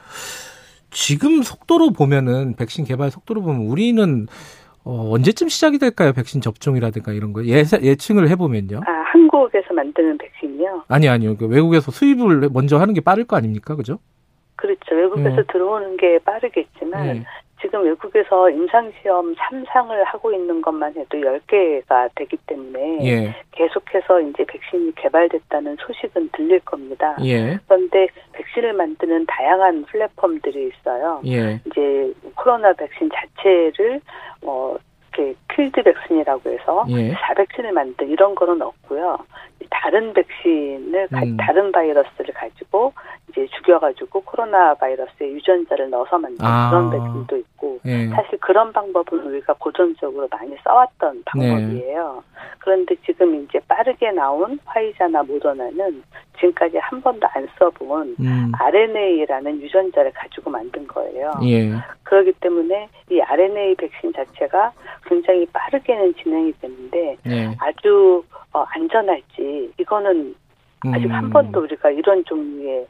지금 속도로 보면은 백신 개발 속도로 보면 우리는 어, 언제쯤 시작이 될까요? 백신 접종이라든가 이런 거 예, 예측을 해보면요. 아 한국에서 만드는 백신이요? 아니 아니요. 그 외국에서 수입을 먼저 하는 게 빠를 거 아닙니까, 그죠? 그렇죠. 외국에서 음. 들어오는 게 빠르겠지만 네. 지금 외국에서 임상시험 3상을 하고 있는 것만 해도 10개가 되기 때문에 예. 계속해서 이제 백신이 개발됐다는 소식은 들릴 겁니다. 예. 그런데 백신을 만드는 다양한 플랫폼들이 있어요. 예. 이제 코로나 백신 자체를 뭐 이렇게 필드 백신이라고 해서 예. 자백신을 만든 이런 거는 없고요. 다른 백신을 음. 다른 바이러스를 가지고 이제 죽여가지고 코로나 바이러스의 유전자를 넣어서 만든 아. 그런 백신도 있고 예. 사실 그런 방법은 우리가 고전적으로 많이 써왔던 방법이에요. 네. 그런데 지금 이제 빠르게 나온 화이자나 모더나는 지금까지 한 번도 안 써본 음. RNA라는 유전자를 가지고 만든 거예요. 예. 그렇기 때문에 이 RNA 백신 자체가 굉장히 빠르게는 진행이 되는데 예. 아주 어, 안전할지 이거는 아직 음. 한 번도 우리가 이런 종류의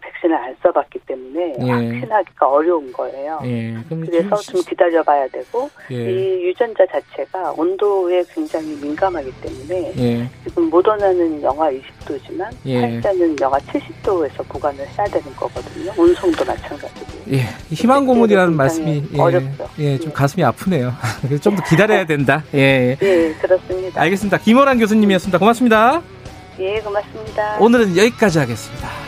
백신을 안 써봤기 때문에 예. 확신하기가 어려운 거예요. 예. 그래서 좀 기다려봐야 되고 예. 이 유전자 자체가 온도에 굉장히 민감하기 때문에 예. 지금 모더나는 영하 20도지만 예. 팔자는 영하 70도에서 보관을 해야 되는 거거든요. 운송도 마찬가지고. 예, 희망 고문이라는 말씀이 예. 어렵죠. 예, 좀 가슴이 아프네요. 좀더 기다려야 된다. 예, 예, 그렇습니다. 알겠습니다. 김원환 교수님이었습니다. 고맙습니다. 예, 고맙습니다. 오늘은 여기까지 하겠습니다.